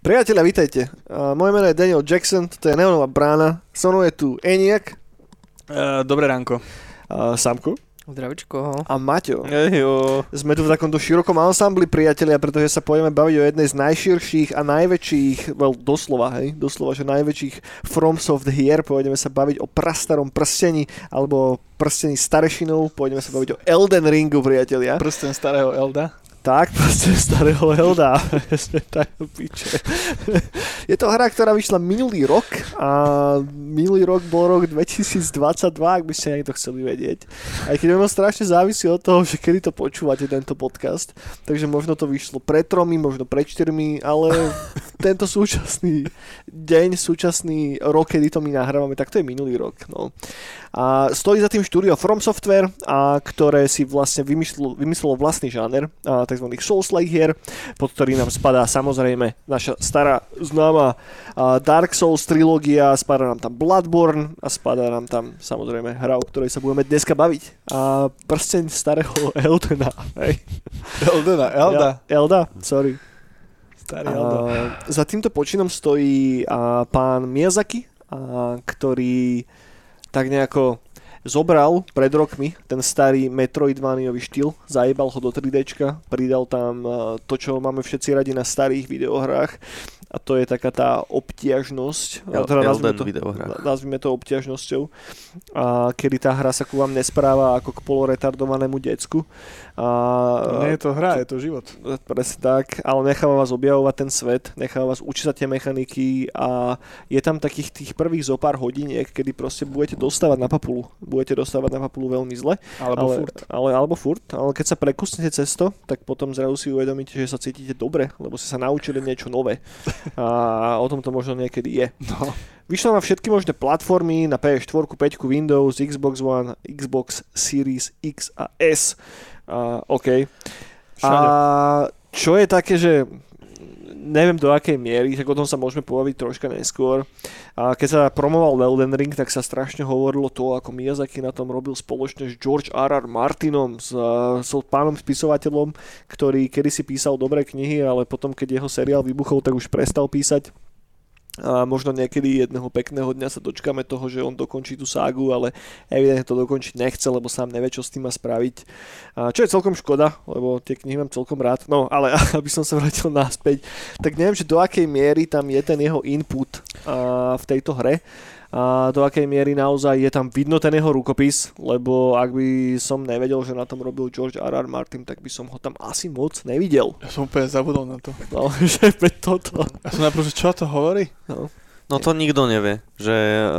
Priatelia, vítajte. Moje meno je Daniel Jackson, to je Neonová brána. So mnou je tu Eniak. Uh, dobré ránko. Samko. Zdravičko. A Maťo. Ejo. Sme tu v takomto širokom ansambli, priatelia, pretože sa pôjdeme baviť o jednej z najširších a najväčších, well, doslova, hej, doslova, že najväčších Fromsoft hier. Pôjdeme sa baviť o prastarom prstení, alebo prstení starešinov. Pôjdeme sa baviť o Elden Ringu, priatelia. Prsten starého Elda. Tak, proste starého Helda. Je to hra, ktorá vyšla minulý rok a minulý rok bol rok 2022, ak by ste ani to chceli vedieť. Aj keď ono strašne závisí od toho, že kedy to počúvate, tento podcast. Takže možno to vyšlo pred tromi, možno pred štyrmi, ale tento súčasný deň, súčasný rok, kedy to my nahrávame, tak to je minulý rok. No. A stojí za tým štúdio From Software, a ktoré si vlastne vymyslelo, vymyslelo vlastný žáner, a tzv. Souls-like hier, pod ktorý nám spadá samozrejme naša stará známa Dark Souls trilógia, spadá nám tam Bloodborne a spadá nám tam samozrejme hra, o ktorej sa budeme dneska baviť. A prsteň starého Eldena. Hej. Eldena, Elda. Ja, Elda, sorry. Starý Elda. A, za týmto počinom stojí a, pán Miyazaki, a, ktorý tak nejako zobral pred rokmi ten starý Metroidvaniový štýl, zajebal ho do 3D, pridal tam e, to, čo máme všetci radi na starých videohrách a to je taká tá obtiažnosť. El, teda nazvime to, nazvime to obtiažnosťou. A kedy tá hra sa ku vám nespráva ako k poloretardovanému decku. A, Nie je to hra, je to život. Presne tak, ale necháva vás objavovať ten svet, necháva vás učiť sa tie mechaniky a je tam takých tých prvých zo pár hodiniek, kedy proste budete dostávať na papulu. Budete dostávať na papulu veľmi zle. Alebo ale, furt. Ale, alebo furt, ale keď sa prekusnete cesto, tak potom zrazu si uvedomíte, že sa cítite dobre, lebo ste sa naučili niečo nové. A o tom to možno niekedy je. No. Vyšlo na všetky možné platformy, na PS4, 5, Windows, Xbox One, Xbox Series X a S. A, OK. Všade. A čo je také, že neviem do akej miery, tak o tom sa môžeme pobaviť troška neskôr. A keď sa promoval Elden Ring, tak sa strašne hovorilo to, ako Miyazaki na tom robil spoločne s George R. R. Martinom, s, s pánom spisovateľom, ktorý kedysi písal dobré knihy, ale potom, keď jeho seriál vybuchol, tak už prestal písať a možno niekedy jedného pekného dňa sa dočkame toho, že on dokončí tú ságu, ale evidentne to dokončiť nechce, lebo sám nevie, čo s tým má spraviť. A čo je celkom škoda, lebo tie knihy mám celkom rád. No, ale aby som sa vrátil naspäť, tak neviem, že do akej miery tam je ten jeho input a, v tejto hre a do akej miery naozaj je tam vidno ten jeho rukopis, lebo ak by som nevedel, že na tom robil George R. R. Martin, tak by som ho tam asi moc nevidel. Ja som úplne zabudol na to. No, že toto. Ja som najprv, že čo to hovorí? No. No to nikto nevie, že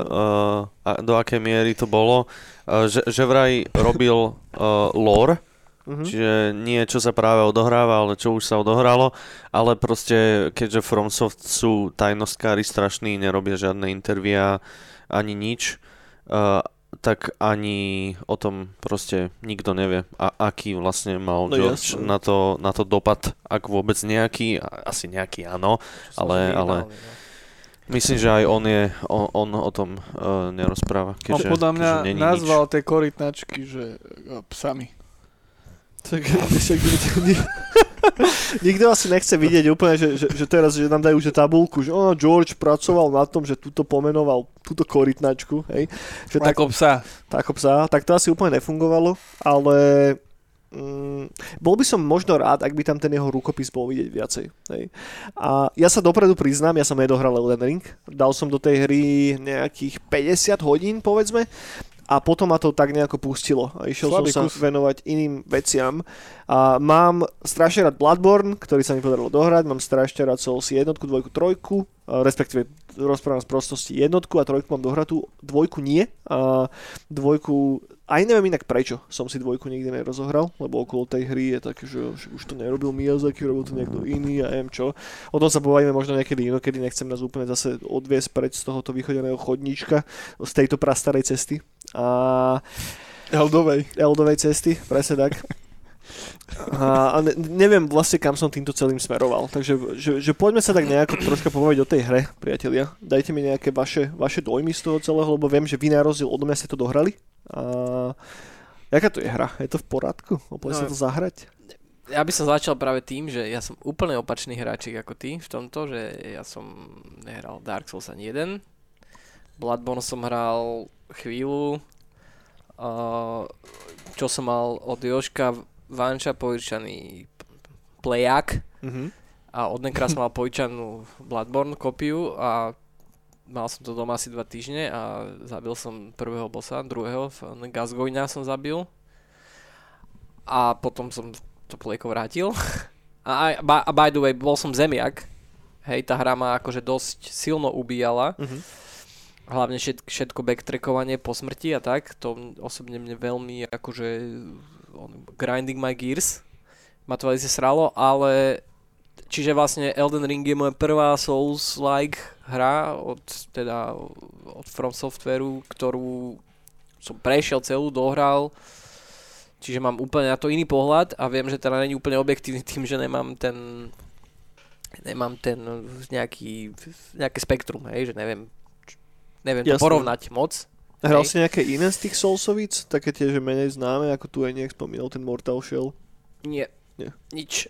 uh, do akej miery to bolo. Uh, že, že vraj robil uh, lore, uh-huh. čiže nie čo sa práve odohráva, ale čo už sa odohralo, ale proste keďže FromSoft sú tajnostkári strašní, nerobia žiadne intervia ani nič, uh, tak ani o tom proste nikto nevie, a aký vlastne mal No George jasne. na, to, na to dopad, ak vôbec nejaký, asi nejaký áno, ale, ale myslím, že aj on je, on, on o tom uh, nerozpráva, On keďže, podľa mňa keďže nazval tie korytnačky, že uh, psami. Tak, nikto, asi nechce vidieť úplne, že, že, že teraz že nám dajú že tabulku, že oh, George pracoval na tom, že túto pomenoval túto korytnačku, hej. Že tak, Ako psa. tak psa, tak to asi úplne nefungovalo, ale mm, bol by som možno rád, ak by tam ten jeho rukopis bol vidieť viacej. Hej. A ja sa dopredu priznám, ja som nedohral Elden Ring, dal som do tej hry nejakých 50 hodín, povedzme, a potom ma to tak nejako pustilo a išiel Slabý som sa kus. venovať iným veciam. A mám strašne rád Bloodborne, ktorý sa mi podarilo dohrať, mám strašne rád Souls jednotku, dvojku, trojku, a respektíve rozprávam z prostosti jednotku a trojku mám dohratú, dvojku nie. A dvojku, aj neviem inak prečo som si dvojku nikdy nerozohral, lebo okolo tej hry je také, že, už to nerobil Miyazaki, robil to niekto iný a neviem čo. O tom sa pobavíme možno niekedy inokedy, nechcem nás úplne zase odviesť preč z tohoto vychodeného chodníčka, z tejto prastarej cesty. A Eldovej. Eldovej cesty, presne tak. A, a ne, neviem vlastne, kam som týmto celým smeroval. Takže že, že poďme sa tak nejako troška pobaviť o tej hre, priatelia. Dajte mi nejaké vaše, vaše dojmy z toho celého, lebo viem, že vy na rozdiel odo mňa ste to dohrali. A, jaká to je hra? Je to v porádku? Opôjde no, sa to zahrať? Ja by som začal práve tým, že ja som úplne opačný hráčik ako ty v tomto, že ja som nehral Dark Souls ani jeden. Bloodborne som hral chvíľu, uh, čo som mal od Joška Vanča požičaný plejak Mhm. a od Nekra som mal požičanú Bloodborne kopiu a mal som to doma asi dva týždne a zabil som prvého bossa, druhého, Gazgoina som zabil a potom som to plejko vrátil. A, aj- by, a by the way, bol som zemiak. Hej, tá hra ma akože dosť silno ubíjala. Mhm. Hlavne všet, všetko backtrackovanie po smrti a tak. To osobne mne veľmi akože grinding my gears ma to veľmi sralo, ale čiže vlastne Elden Ring je moja prvá Souls-like hra od, teda od From Softwareu, ktorú som prešiel celú, dohral. Čiže mám úplne na to iný pohľad a viem, že teda není úplne objektívny tým, že nemám ten nemám ten nejaký, nejaké spektrum, hej, že neviem, neviem to Jasné. porovnať moc. Hral si nejaké iné z tých Soulsovic? Také tie, že menej známe, ako tu aj nejak spomínal ten Mortal Shell. Nie, Nie. nič,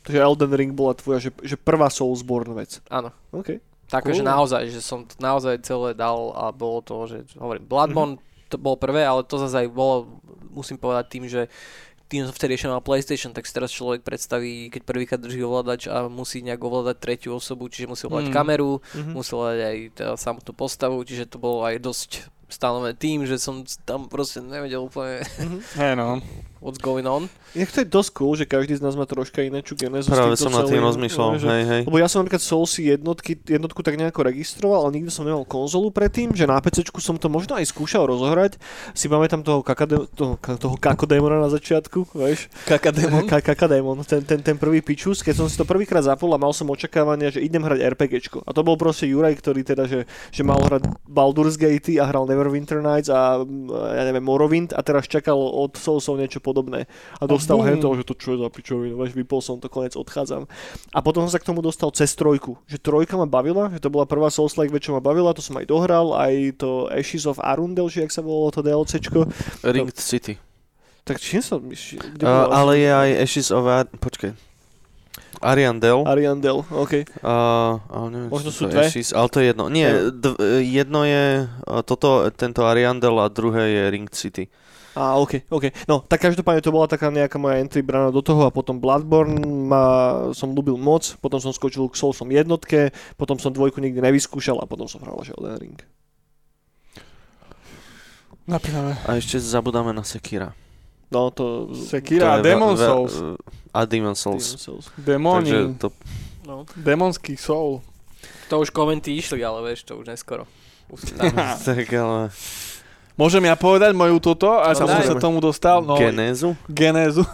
Takže Elden Ring bola tvoja, že, že prvá Soulsborne vec. áno. OK. Také, Cool. že naozaj, že som to naozaj celé dal a bolo to, že hovorím, Bloodborne to bolo prvé, ale to zase aj bolo, musím povedať tým, že tým som vtedy ešte mal PlayStation, tak si teraz človek predstaví, keď prvýkrát drží ovládač a musí nejak ovládať tretiu osobu, čiže musí ovládať Mm. kameru, Mhm. musel ovládať aj teda samotnú postavu, čiže to bolo aj dosť stanovené tým, že som tam proste nevedel úplne Hej no. What's going on. Inak to je dosť cool, že každý z nás má troška inečú genezu. s Práve som nad tým rozmýšľal, že- hej, hej. Lebo ja som napríklad Soulsy jednotky, jednotku tak nejako registroval, ale nikdy som nemal konzolu predtým, že na PC som to možno aj skúšal rozohrať. Si pamätám toho, kakade, toho, toho kakodémona na začiatku, vieš? Kakademon? Ka- kakadémon, ten, ten, ten prvý pičus, keď som si to prvýkrát zapol a mal som očakávania, že idem hrať RPGčko. A to bol proste Juraj, ktorý teda, že, že mal hrať Baldur's Gate a hral Neverwinter Nights a mm, ja neviem, Morrowind a teraz čakal od Soulsov niečo podobné. A dostal hej toho, že to čo je za pičovinu, vieš, vypol som to, konec odchádzam. A potom som sa k tomu dostal cez trojku, že trojka ma bavila, že to bola prvá Souls-like vec, čo ma bavila, to som aj dohral, aj to Ashes of Arundel, že jak sa volalo to DLCčko. Ringed City. Tak čím myš- kde Uh, ale je aj Ashes of Ar... Počkaj. Ariandel. Ariandel, OK. Uh, ale neviem, Možno sú to dve? Ashes, ale to je jedno. Nie, d- jedno je uh, toto, tento Ariandel a druhé je Ringed City. Á, OK, OK. No, tak každopádne to bola taká nejaká moja entry brana do toho a potom Bloodborne ma, som ľúbil moc, potom som skočil k Soulsom jednotke, potom som dvojku nikdy nevyskúšal a potom som hral že Elden Ring. Napínavé. A ešte zabudáme na Sekira. No, to... Sekira a To je Demon ve- ve- Souls. A Demon Souls. Demon Souls. Takže to, No. Demonský soul. To už komenty išli, ale vieš, to už neskoro. Tak ale... Môžem ja povedať moju toto, a som Samozrejme. sa tomu dostal. No, Genézu? genézu.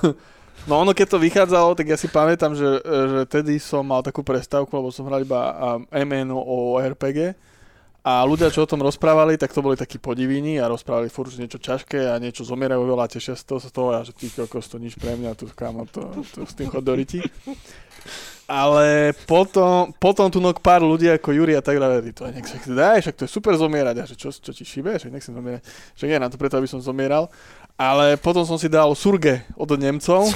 No ono keď to vychádzalo, tak ja si pamätám, že, že tedy som mal takú prestávku, lebo som hral iba MNO o RPG a ľudia, čo o tom rozprávali, tak to boli takí podivíni a rozprávali furt že niečo ťažké a niečo zomierajú veľa, tešia z toho, z toho a že ty kokos, to nič pre mňa, tu kámo, to, to s tým chod do riti. Ale potom, potom tu nok pár ľudí ako Juri a tak ďalej, to nech sa daj, však to je super zomierať. A že čo, čo ti šíbe, však nechcem zomierať. Však je na to preto, aby som zomieral. Ale potom som si dal Surge od Nemcov.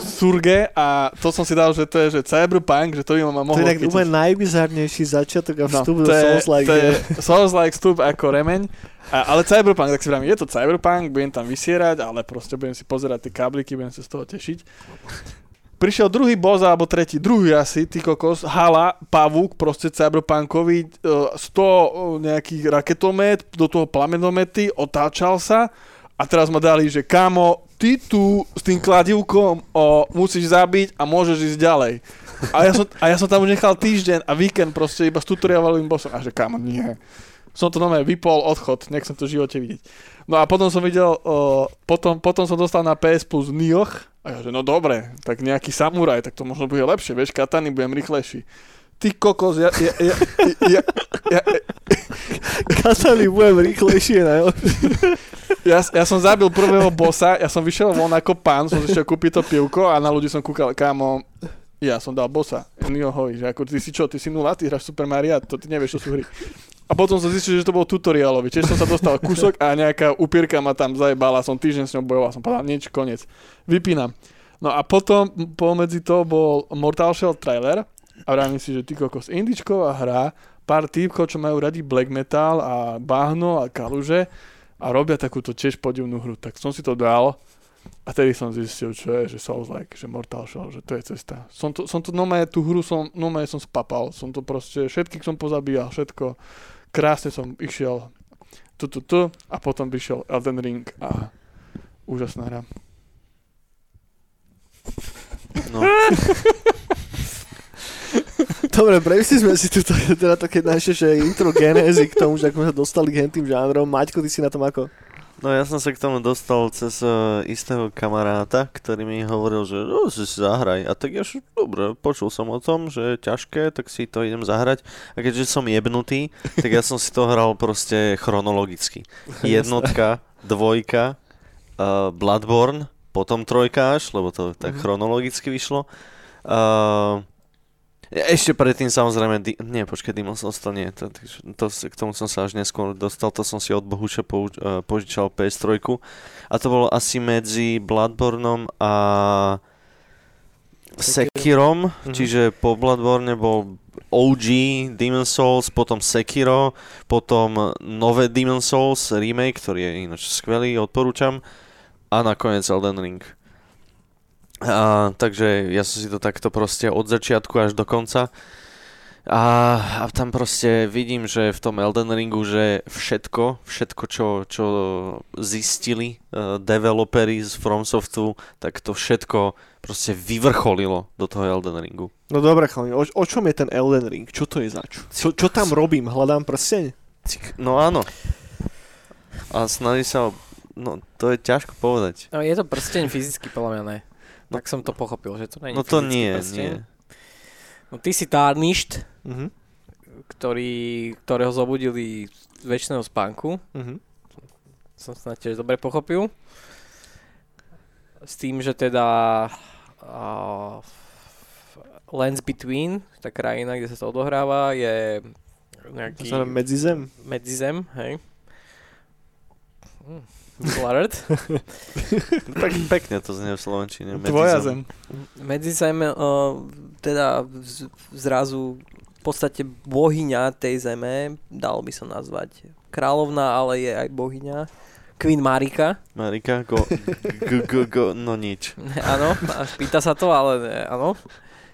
Surge a to som si dal, že to je že Cyberpunk, že to by ma To mohlo je tak úplne najbizarnejší začiatok a vstup do to je, Souls-like. to je Souls-like vstup ako remeň. A, ale Cyberpunk, tak si vravím, je to Cyberpunk, budem tam vysierať, ale proste budem si pozerať tie kábliky, budem sa z toho tešiť. Prišiel druhý boss, alebo tretí, druhý asi, ty kokos, hala, pavúk, proste cyberpunkový, e, 100 e, nejakých raketomét, do toho plamenomety, otáčal sa a teraz ma dali, že kámo, ty tu s tým kladivkom o, musíš zabiť a môžeš ísť ďalej. A ja, som, a ja som tam už nechal týždeň a víkend proste iba s tutorialovým bossom. A že kámo, nie. Som to normálne vypol, odchod, nechcem to v živote vidieť. No a potom som videl, o, potom, potom som dostal na PS Plus Nioh a ja že no dobre, tak nejaký samuraj, tak to možno bude lepšie, vieš, katany budem rýchlejší. Ty kokos, ja, ja, ja, ja, ja, Katany budem rýchlejšie, najlepšie. Ja, ja som zabil prvého bossa, ja som vyšiel von ako pán, som si šiel kúpiť to pivko a na ľudí som kúkal, kámo, ja som dal bossa. Nio hoj, že ako ty si čo, ty si nula, ty hráš Super Mario, to ty nevieš, čo sú hry. A potom som zistil, že to bol tutoriálový, čiže som sa dostal kúsok a nejaká upírka ma tam zajebala, som týždeň s ňou bojoval, som povedal, nič, koniec. Vypínam. No a potom pomedzi to bol Mortal Shell trailer a vravím si, že ty kokos, indičková hra, pár týpkov, čo majú radi black metal a bahno a kaluže, a robia takúto tiež podivnú hru. Tak som si to dal a tedy som zistil, čo je, že Souls like, že Mortal Shell, že to je cesta. Som to, som to nomé, tú hru som, nomé som spapal, som to proste, všetkých som pozabíjal, všetko. Krásne som išiel tu, tu, tu a potom vyšiel Elden Ring a úžasná hra. No. Dobre, prejsli sme si tu teda také naše že intro genézy k tomu, že ako sme sa dostali k tým žánrom. Maťko, ty si na tom ako? No ja som sa k tomu dostal cez uh, istého kamaráta, ktorý mi hovoril, že no, si zahraj. A tak ja že dobre, počul som o tom, že je ťažké, tak si to idem zahrať. A keďže som jebnutý, tak ja som si to hral proste chronologicky. Jednotka, dvojka, uh, Bloodborne, potom trojka až, lebo to tak Mhm. chronologicky vyšlo. Uh, ešte predtým samozrejme, di- nie, počkaj, Souls to nie, to, to, k tomu som sa až neskôr dostal, to som si od Bohuša pou, uh, požičal PS3 a to bolo asi medzi Bloodborneom a Sekirom, Mhm. čiže po Bloodborne bol OG Demon's Souls, potom Sekiro, potom nové Demon's Souls remake, ktorý je ináč skvelý, odporúčam a nakoniec Elden Ring. A, takže ja som si to takto proste od začiatku až do konca. A, a tam proste vidím, že v tom Elden Ringu, že všetko, všetko, čo, čo zistili uh, developeri z FromSoftu, tak to všetko proste vyvrcholilo do toho Elden Ringu. No dobre, chalani, o, o čom je ten Elden Ring? Čo to je zač? Čo, čo tam robím? Hľadám prsteň? No áno. A snaží sa, o- no to je ťažko povedať. No, je to prsteň fyzicky, podľa mňa ne. Tak som to pochopil, že to nie je No to nie, prsteň. nie. No ty si Tarnished, Mhm. ktorý, ktorého zobudili z väčšného spánku. Mhm. Som sa tiež dobre pochopil. S tým, že teda uh, Lands Between, tá krajina, kde sa to odohráva, je To nejaký sa medzizem? medzizem, hej. Mm. Blurred. Pek, pekne to znie v Slovenčine. Tvoja zem. Medzizem, uh, teda z, zrazu v podstate bohyňa tej zeme, dalo by sa nazvať kráľovná, ale je aj bohyňa. Queen Marika. Marika, go, go, go, go, no nič. áno, pýta sa to, ale áno.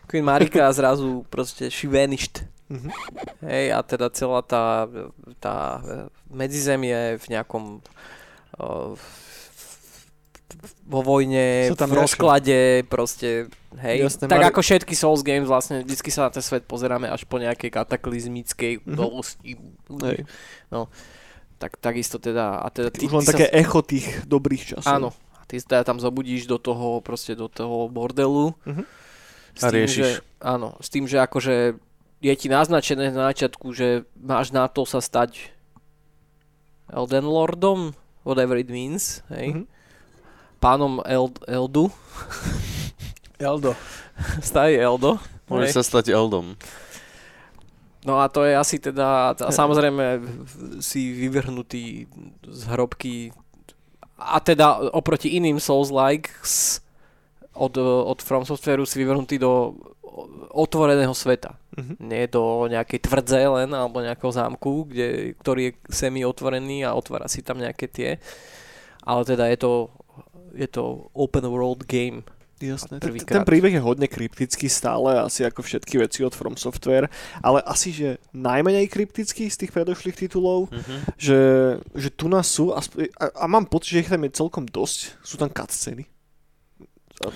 Queen Marika zrazu proste she vanished. Mhm. Hej, a teda celá tá, tá medzizem je v nejakom vo vojne, Sú tam v rozklade, proste, hej. Jasné, tak Mari- ako všetky Souls Games, vlastne vždycky sa na ten svet pozeráme až po nejakej kataklizmickej Mhm. udalosti. Hej. Tak takisto teda, a teda ty, Už len ty také sa, echo tých dobrých časov. áno, a ty sa teda tam zobudíš do toho, proste do toho bordelu. Mhm. S A riešiš. že, áno, s tým, že akože je ti naznačené na začiatku, že máš na to sa stať Elden Lordom, whatever it means, hej. Mhm. Pánom Eld, Eldu, Eldo. staj Eldo. Môže hej. sa stať Eldom. No a to je asi teda, a samozrejme si vyvrhnutý z hrobky a teda oproti iným Souls-like od, od From Softwareu si vyvrhnutý do otvoreného sveta. Mhm. Nie do nejakej tvrdze len, alebo nejakého zámku, kde, ktorý je semi-otvorený a otvára si tam nejaké tie. Ale teda je to, je to open world game. Jasné. Ten, príbeh je hodne kryptický stále, asi ako všetky veci od From Software, ale asi, že najmenej kryptický z tých predošlých titulov, Mhm. že, že tu nás sú, a, a mám pocit, že ich tam je celkom dosť, sú tam cutscény.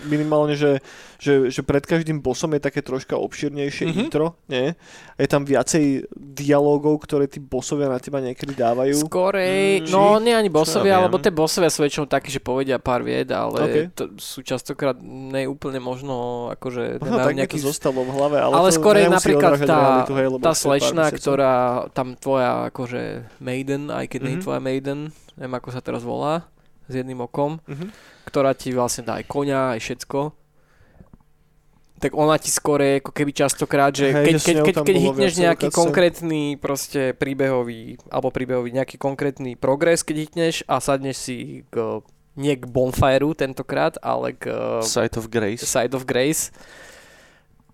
Minimálne, že, že, že pred každým bossom je také troška obširnejšie Mhm. intro, nie? A je tam viacej dialógov, ktoré tí bossovia na teba niekedy dávajú. Skorej, Mm, no nie ani Čo bossovia, ja lebo viem. tie bossovia sú väčšinou takí, že povedia pár vied, ale Okay. to sú častokrát neúplne možno akože Aha, majú tak nejaký... to zostalo v hlave, ale, Ale to skorej napríklad tá, realitu, hej, tá slečna, ktorá tam tvoja akože maiden, aj keď nie je Mhm. tvoja maiden, neviem ako sa teraz volá, s jedným okom, Mhm. ktorá ti vlastne dá aj koňa, aj všetko. Tak ona ti skôr je ako keby častokrát, že Hej, keď, keď, keď, keď hitneš nejaký cutscene. konkrétny proste príbehový, alebo príbehový nejaký konkrétny progres, keď hitneš a sadneš si k, nie k bonfireu tentokrát, ale k Sight of Grace. Side of Grace,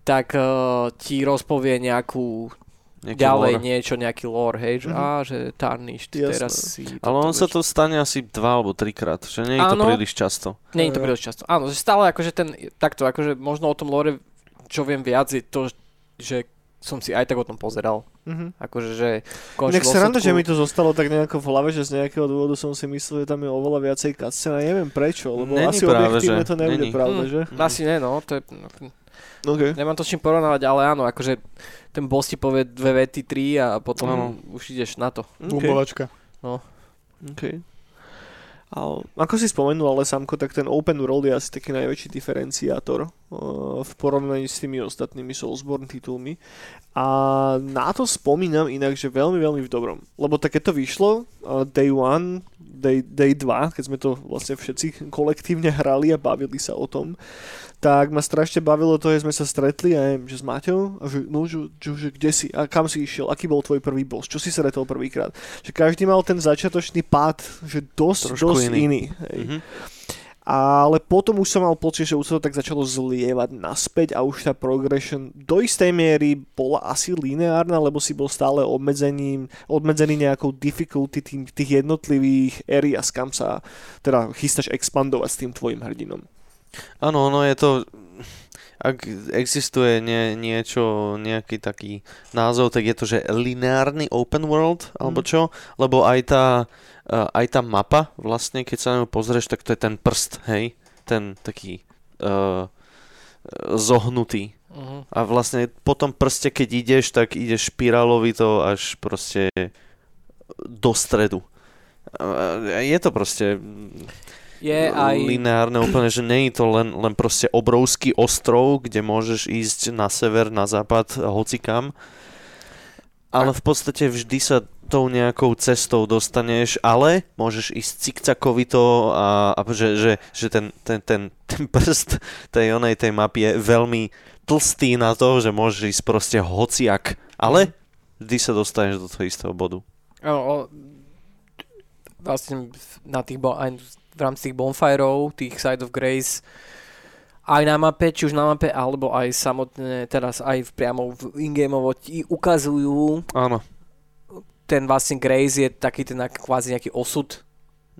tak uh, ti rozpovie nejakú Nejaký ďalej lore. niečo, nejaký lore, hej, že, Mhm. á, že Tarnished, Jasné. teraz si... Ale on sa to stane asi dva alebo trikrát, že nie je to príliš často. Nie je to príliš často. Áno, že stále akože ten, takto, akože možno o tom lore, čo viem viac, je to, že som si aj tak o tom pozeral. Mhm. Akože, že... Inak konečnom sranda, že mi to zostalo tak nejako v hlave, že z nejakého dôvodu som si myslel, že tam je oveľa viacej cutscene a neviem prečo, lebo Není asi práve, objektívne že? to nebude Není. pravda, Hm. že? Asi nie, no, to je, Okay. nemám to s čím porovnávať, ale áno, akože ten boss ti povie dve vety, tri a potom Áno. už ideš na to. Bumbovačka. Okay. A ako si spomenul, ale Samko, tak ten open world je asi taký najväčší diferenciátor uh, v porovnaní s tými ostatnými Soulsborne titulmi. A na to spomínam inak, že veľmi, veľmi v dobrom. Lebo tak keď to vyšlo, uh, day one, day, day 2, keď sme to vlastne všetci kolektívne hrali a bavili sa o tom, tak ma strašne bavilo to, že sme sa stretli a neviem, že s Maťou a že, no, že, že, že kde si a kam si išiel, aký bol tvoj prvý boss, čo si stretol prvýkrát. Že každý mal ten začiatočný pád, že dosť, Trošku dosť iný. iný. hej. Mhm. Ale potom už som mal pocit, že už sa to tak začalo zlievať naspäť a už tá progression do istej miery bola asi lineárna, lebo si bol stále obmedzením, obmedzený nejakou difficulty tým, tých jednotlivých areas, kam sa teda chystáš expandovať s tým tvojim hrdinom. Áno, ono je to... Ak existuje nie, niečo, nejaký taký názov, tak je to, že lineárny open world, alebo Mhm. čo? Lebo aj tá, uh, aj tá mapa, vlastne, keď sa na ňu pozrieš, tak to je ten prst, hej? Ten taký uh, zohnutý. Uh-huh. A vlastne po tom prste, keď ideš, tak ideš špirálovito až proste do stredu. Je to proste Je aj... lineárne úplne, že nie je to len, len proste obrovský ostrov, kde môžeš ísť na sever, na západ, hocikam. Ale v podstate vždy sa tou nejakou cestou dostaneš, ale môžeš ísť cikcakovito a, a že, že, že ten, ten, ten, ten prst tej onej tej mapy je veľmi tlstý na to, že môžeš ísť proste hociak, ale vždy sa dostaneš do toho istého bodu. O, vlastne na tých, bo- aj v rámci tých bonfireov, tých Side of Grace, aj na mape, či už na mape, alebo aj samotné, teraz aj v, priamo v in-gameovo ti ukazujú, Áno, ten vlastne Grace je taký ten kvázi nejaký osud,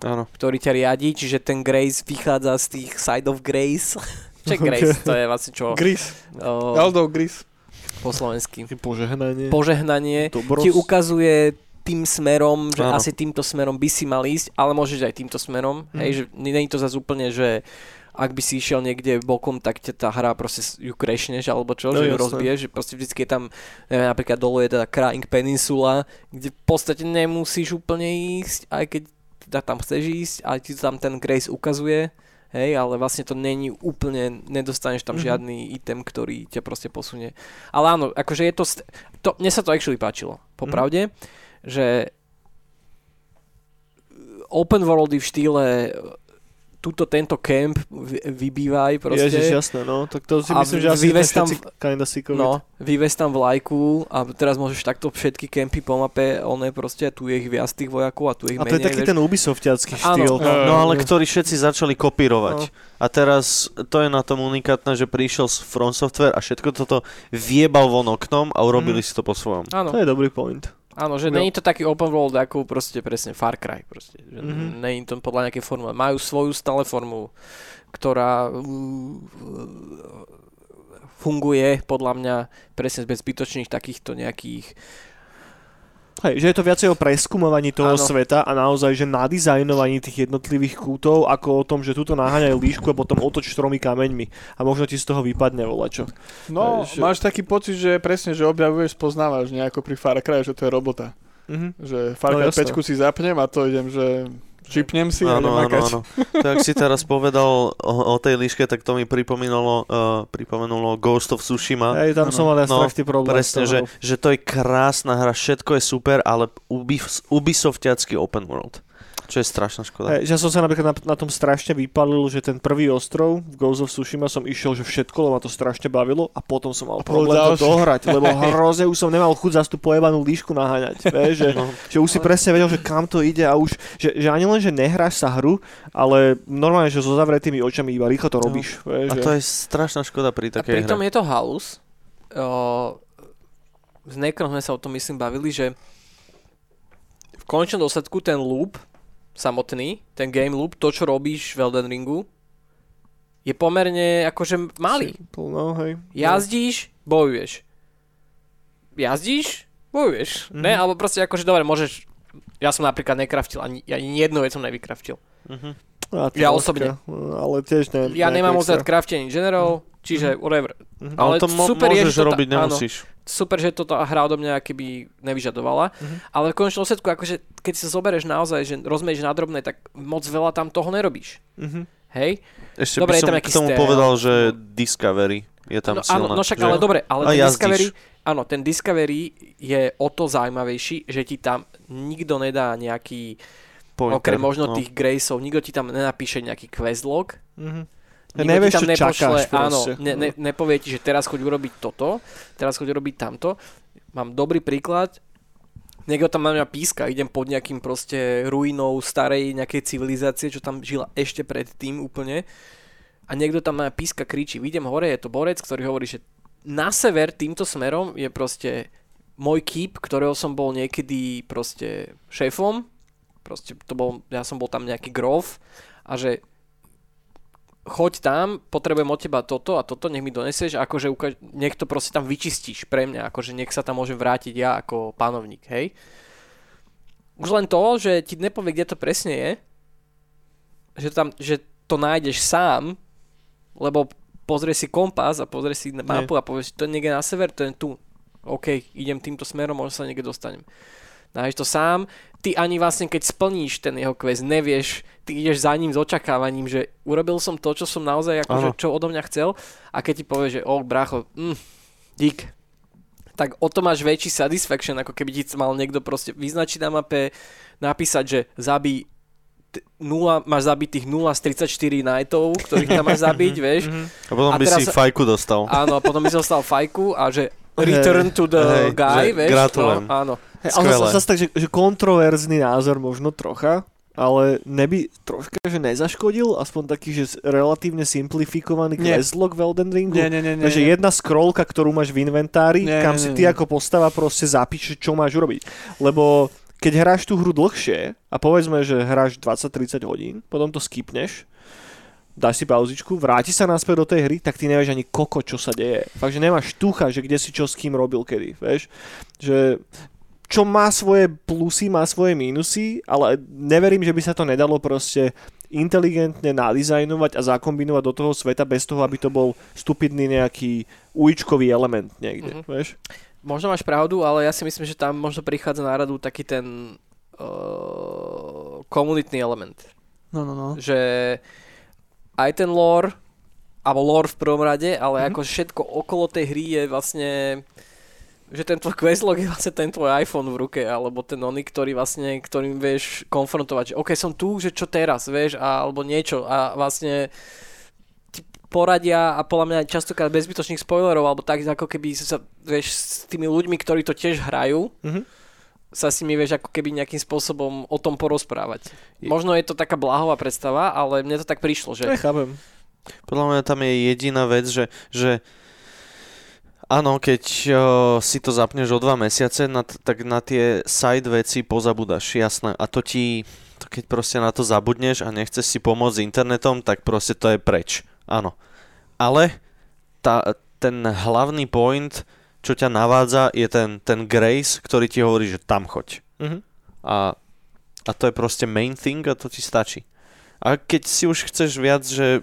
áno. ktorý ťa riadi, čiže ten Grace vychádza z tých Side of Grace. Čo Grace? To je vlastne čo? Gris. o, Eldov Gris. po slovensky. Požehnanie. Požehnanie Dobrosť. ti ukazuje tým smerom, že Áno. asi týmto smerom by si mal ísť, ale môžeš aj týmto smerom. Mhm. Hej, že je to zase úplne, že ak by si išiel niekde bokom, tak ťa tá hra proste ju crashneš alebo čo, No, že ju rozbiješ, že proste vždycky je tam, neviem, napríklad dole je teda Crying Peninsula, kde v podstate nemusíš úplne ísť, aj keď teda tam chceš ísť, aj ti tam ten Grace ukazuje, hej, ale vlastne to není úplne, nedostaneš tam Mhm. žiadny item, ktorý ťa proste posunie. Ale áno, akože je to, st- to mne sa to actually páčilo, popravde, že open worldy v štýle túto tento camp vy- vybývaj proste. Ježiš, jasné, no. Tak to si A myslím, že asi tam- kinda it. No, tam vlajku a teraz môžeš takto všetky kempy po mape, one proste, tu je ich viac tých vojakov a tu je ich A to je menej. taký vieš. ten Ubisoftiacký Áno. štýl. No, No ale ktorí všetci začali kopírovať. A teraz to je na tom unikátne, že prišiel z From Software a všetko toto viebal von oknom a urobili si to po svojom. Áno, To je dobrý point. Áno, že Jo. není to taký open world ako proste presne Far Cry. Proste. Že Mhm. mm-hmm. Není to podľa nejakej formuly. Majú svoju stále formu, ktorá uh, funguje podľa mňa presne bez zbytočných takýchto nejakých Hej, že je to viacej o preskúmovaní toho Áno. sveta a naozaj, že na dizajnovaní tých jednotlivých kútov, ako o tom, že tuto naháňajú líšku a potom otoč tromi kameňmi a možno ti z toho vypadne volačo. No, Že- máš taký pocit, že presne, že objavuješ, spoznávaš nejako pri Far Cry, že to je robota. Mhm. Že Far No, Cry jasné. 5 si zapnem a to idem, že čipnem si a idem Áno, áno, áno. Tak si teraz povedal o, o tej líške, tak to mi pripomenulo, uh, pripomenulo Ghost of Tsushima. Hej, tam Áno. som mal No, problém. Presne, že, že to je krásna hra, všetko je super, ale Ubis, Ubisoftiacký open world. Čo je strašná škoda. Že ja som sa napríklad na, na tom strašne vypalil, že ten prvý ostrov v Ghost of Tsushima som išiel, že všetko, lebo ma to strašne bavilo a potom som mal problém to dohrať, lebo hrozne už som nemal chuť za tú pojebanú líšku naháňať. Vieš, že, No. že už si presne vedel, že kam to ide a už, že, že ani len, že nehráš sa hru, ale normálne, že so zavretými očami iba rýchlo to robíš. Vieš, A že... to je strašná škoda pri A takej pritom hre. je to halus. O, s Nekrom sme sa o tom myslím bavili, že v konečnom dôsledku ten loop samotný, ten game loop, to čo robíš v Elden Ringu, je pomerne akože malý. Simple, no, hej. Jazdíš, bojuješ. Jazdíš, bojuješ. Mhm. Ne, alebo proste akože dobre, môžeš... Ja som napríklad nekraftil, ani, ani jednu vec som nevykraftil. Mhm. No, Ja osobne. Ale tiež ne. Ja nemám moc rád kraftenie generov, čiže whatever. Mhm. Ale Ale to mo- super je, môžeš že to ta- robiť, áno. nemusíš. super, že toto hra odo mňa keby nevyžadovala, Mhm. ale v konečnom dôsledku, akože keď si sa zoberieš naozaj, že rozmeješ na drobné, tak moc veľa tam toho nerobíš. Mhm. Hej? Ešte Dobre, by je som tam k tomu stealth. povedal, že Discovery je tam no, silná. áno, no však že- ale dobre, ale A ten jazdíš. Discovery, áno, ten Discovery je o to zaujímavejší, že ti tam nikto nedá nejaký, Pointer, okrem možno no. tých Graceov, nikto ti tam nenapíše nejaký questlog, Mhm. Nikto Nevieš, ti tam nepošle, áno, ne, ne, nepovie ti, že teraz choď urobiť toto, teraz choď urobiť tamto. Mám dobrý príklad, niekto tam na mňa píska, idem pod nejakým proste ruinou starej nejakej civilizácie, čo tam žila ešte predtým úplne. A niekto tam na mňa píska, kričí, idem hore, je to borec, ktorý hovorí, že na sever týmto smerom je proste môj keep, ktorého som bol niekedy proste šéfom, proste to bol, ja som bol tam nejaký grove a že choď tam, potrebujem od teba toto a toto, nech mi donesieš, akože ukaž- nech to proste tam vyčistíš pre mňa, akože nech sa tam môžem vrátiť ja ako panovník, hej. Už len to, že ti nepovie, kde to presne je, že, tam, že to nájdeš sám, lebo pozrieš si kompas a pozrieš si mapu a povieš, to je niekde na sever, to je tu. OK, idem týmto smerom, možno sa niekde dostanem. Nájdeš to sám, ty ani vlastne keď splníš ten jeho quest, nevieš, ty ideš za ním s očakávaním, že urobil som to, čo som naozaj, akože, čo odo mňa chcel a keď ti povie, že oh, brácho, mm, dík, tak o to máš väčší satisfaction, ako keby ti mal niekto proste vyznačiť na mape, napísať, že zabí t- 0, máš zabitých 0 z 34 knightov, ktorých tam máš zabiť, vieš. A potom A by teraz si fajku dostal. Áno, a potom by si dostal fajku a že return to the Hej, guy, vieš. gratulujem. No, áno. Hej, ale zase tak, že, že kontroverzný názor možno trocha, ale neby troška, že nezaškodil, aspoň taký, že relatívne simplifikovaný Nie. questlog v Elden Ringu. Nie, nie, nie, nie. Takže nie. jedna scrollka, ktorú máš v inventári, Nie, kam nie, si ty nie. ako postava proste zapíšeš, čo máš urobiť. Lebo keď hráš tú hru dlhšie a povedzme, že hráš 20-30 hodín, potom to skipneš, dáš si pauzičku, vráti sa naspäť do tej hry, tak ty nevieš ani koko, čo sa deje. Fakt, že nemáš tucha, že kde si čo s kým robil kedy, vieš. Že čo má svoje plusy, má svoje mínusy, ale neverím, že by sa to nedalo proste inteligentne nadizajnovať a zakombinovať do toho sveta bez toho, aby to bol stupidný nejaký uličkový element niekde, Mhm. vieš? Možno máš pravdu, ale ja si myslím, že tam možno prichádza na radu taký ten uh, komunitný element. No, no, no. Že aj ten lore, alebo lore v prvom rade, ale Mhm. ako všetko okolo tej hry je vlastne že ten tvoj questlog je vlastne ten tvoj iPhone v ruke, alebo ten oný, ktorý vlastne, ktorým vieš konfrontovať, že OK, som tu, že čo teraz, vieš, a, alebo niečo a vlastne ti poradia a podľa mňa častokrát bez zbytočných spoilerov, alebo tak, ako keby sa, vieš, s tými ľuďmi, ktorí to tiež hrajú, Mhm. sa s nimi vieš ako keby nejakým spôsobom o tom porozprávať. Je- Možno je to taká bláhová predstava, ale mne to tak prišlo, že... Nechápem. Podľa mňa tam je jediná vec, že, že áno, keď o, si to zapneš o dva mesiace, na, t- tak na tie side veci pozabudaš, jasné. A to ti, to keď proste na to zabudneš a nechceš si pomôcť internetom, tak proste to je preč. Áno. Ale tá, ten hlavný point, čo ťa navádza, je ten, ten grace, ktorý ti hovorí, že tam choď. Mhm. A, a to je proste main thing a to ti stačí. A keď si už chceš viac, že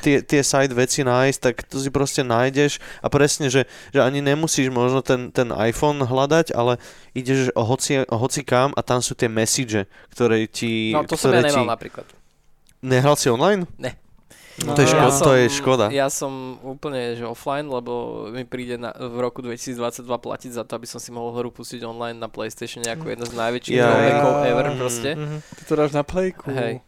tie, tie side veci nájsť, tak to si proste nájdeš a presne, že, že ani nemusíš možno ten, ten iPhone hľadať, ale ideš hoci, hoci kam a tam sú tie message, ktoré ti... No to som ja ti... nemal napríklad. Nehral si online? No, to, je Ja škoda, to je škoda. Ja som úplne že offline, lebo mi príde na, v roku 2022 platiť za to, aby som si mohol hru pustiť online na PlayStation ako jedna z najväčších Ja. drawbackov ever proste. Mhm. Ty to dáš na plejku. Hej.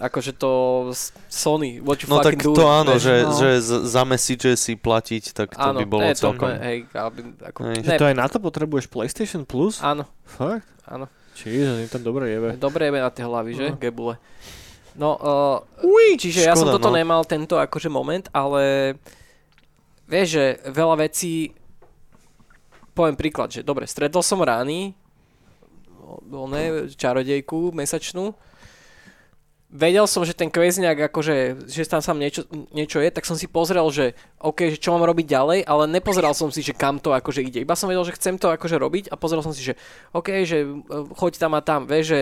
Akože to Sony, what you No tak fucking do. to áno, vieš. že, no. že za message si platiť, tak to áno, by bolo je to celkom... úplne, hej, aby, ako, Hej. Že ne, to aj na to potrebuješ PlayStation Plus? áno, Fakt? áno. Čiže im tam dobre jebe. Dobre jebe na tie hlavy, že? No. Gebule. No, uh, čiže ja som škoda, toto no. nemal, tento akože moment, ale vieš, že veľa vecí, poviem príklad, že dobre, stretol som rány, ne, čarodejku mesačnú, vedel som, že ten nejak akože, že tam sám niečo, niečo je, tak som si pozrel, že OK, že čo mám robiť ďalej, ale nepozeral som si, že kam to akože ide. Iba som vedel, že chcem to akože robiť a pozrel som si, že OK, že e, choď tam a tam, vieš, že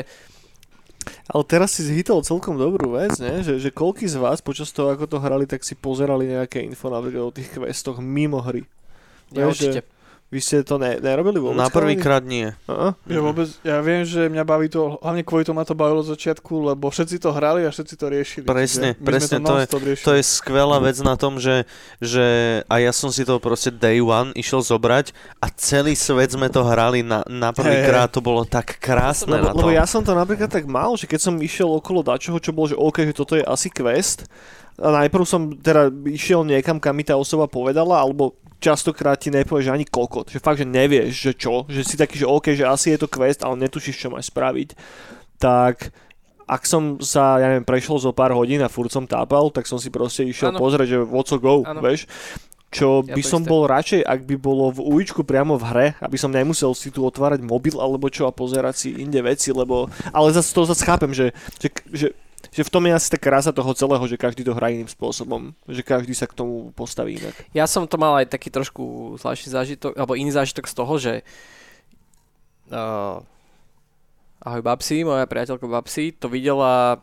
Ale teraz si zhytol celkom dobrú vec, ne? Že, že koľký z vás počas toho, ako to hrali, tak si pozerali nejaké info napríklad o tých questoch mimo hry. ja Vieš, že určite. Vy ste to ne, nerobili vôbec? Na prvýkrát nie. Aha. Ja vôbec, ja viem, že mňa baví to, hlavne kvôli tomu ma to bavilo od začiatku, lebo všetci to hrali a všetci to riešili. Presne, presne, sme to, to je-. To je skvelá vec na tom, že, že a ja som si to proste day one išiel zobrať a celý svet sme to hrali na, na prvýkrát, to bolo tak krásne na Lebo, to. lebo ja som to napríklad tak mal, že keď som išiel okolo dačoho, čo bolo, že OK, že toto je asi quest, a najprv som teda išiel niekam, kam mi tá osoba povedala, alebo častokrát ti nepovie, že ani kokot, že fakt, že nevieš, že čo, že si taký, že OK, že asi je to quest, ale netušíš, čo máš spraviť. Tak ak som sa, ja neviem, prešiel zo pár hodín a furt som tápal, tak som si proste išiel Áno. pozrieť, že what's go, Áno. vieš. Čo Ja by som isté. bol radšej, ak by bolo v uličku priamo v hre, aby som nemusel si tu otvárať mobil alebo čo a pozerať si inde veci, lebo... Ale zase to zase chápem, že, že, že, že v tom je asi tá krása toho celého, že každý to hrá iným spôsobom. Že každý sa k tomu postaví inak. Ja som to mal aj taký trošku zvláštny zážitok, alebo iný zážitok z toho, že uh, ahoj Babsi, moja priateľka Babsi, to videla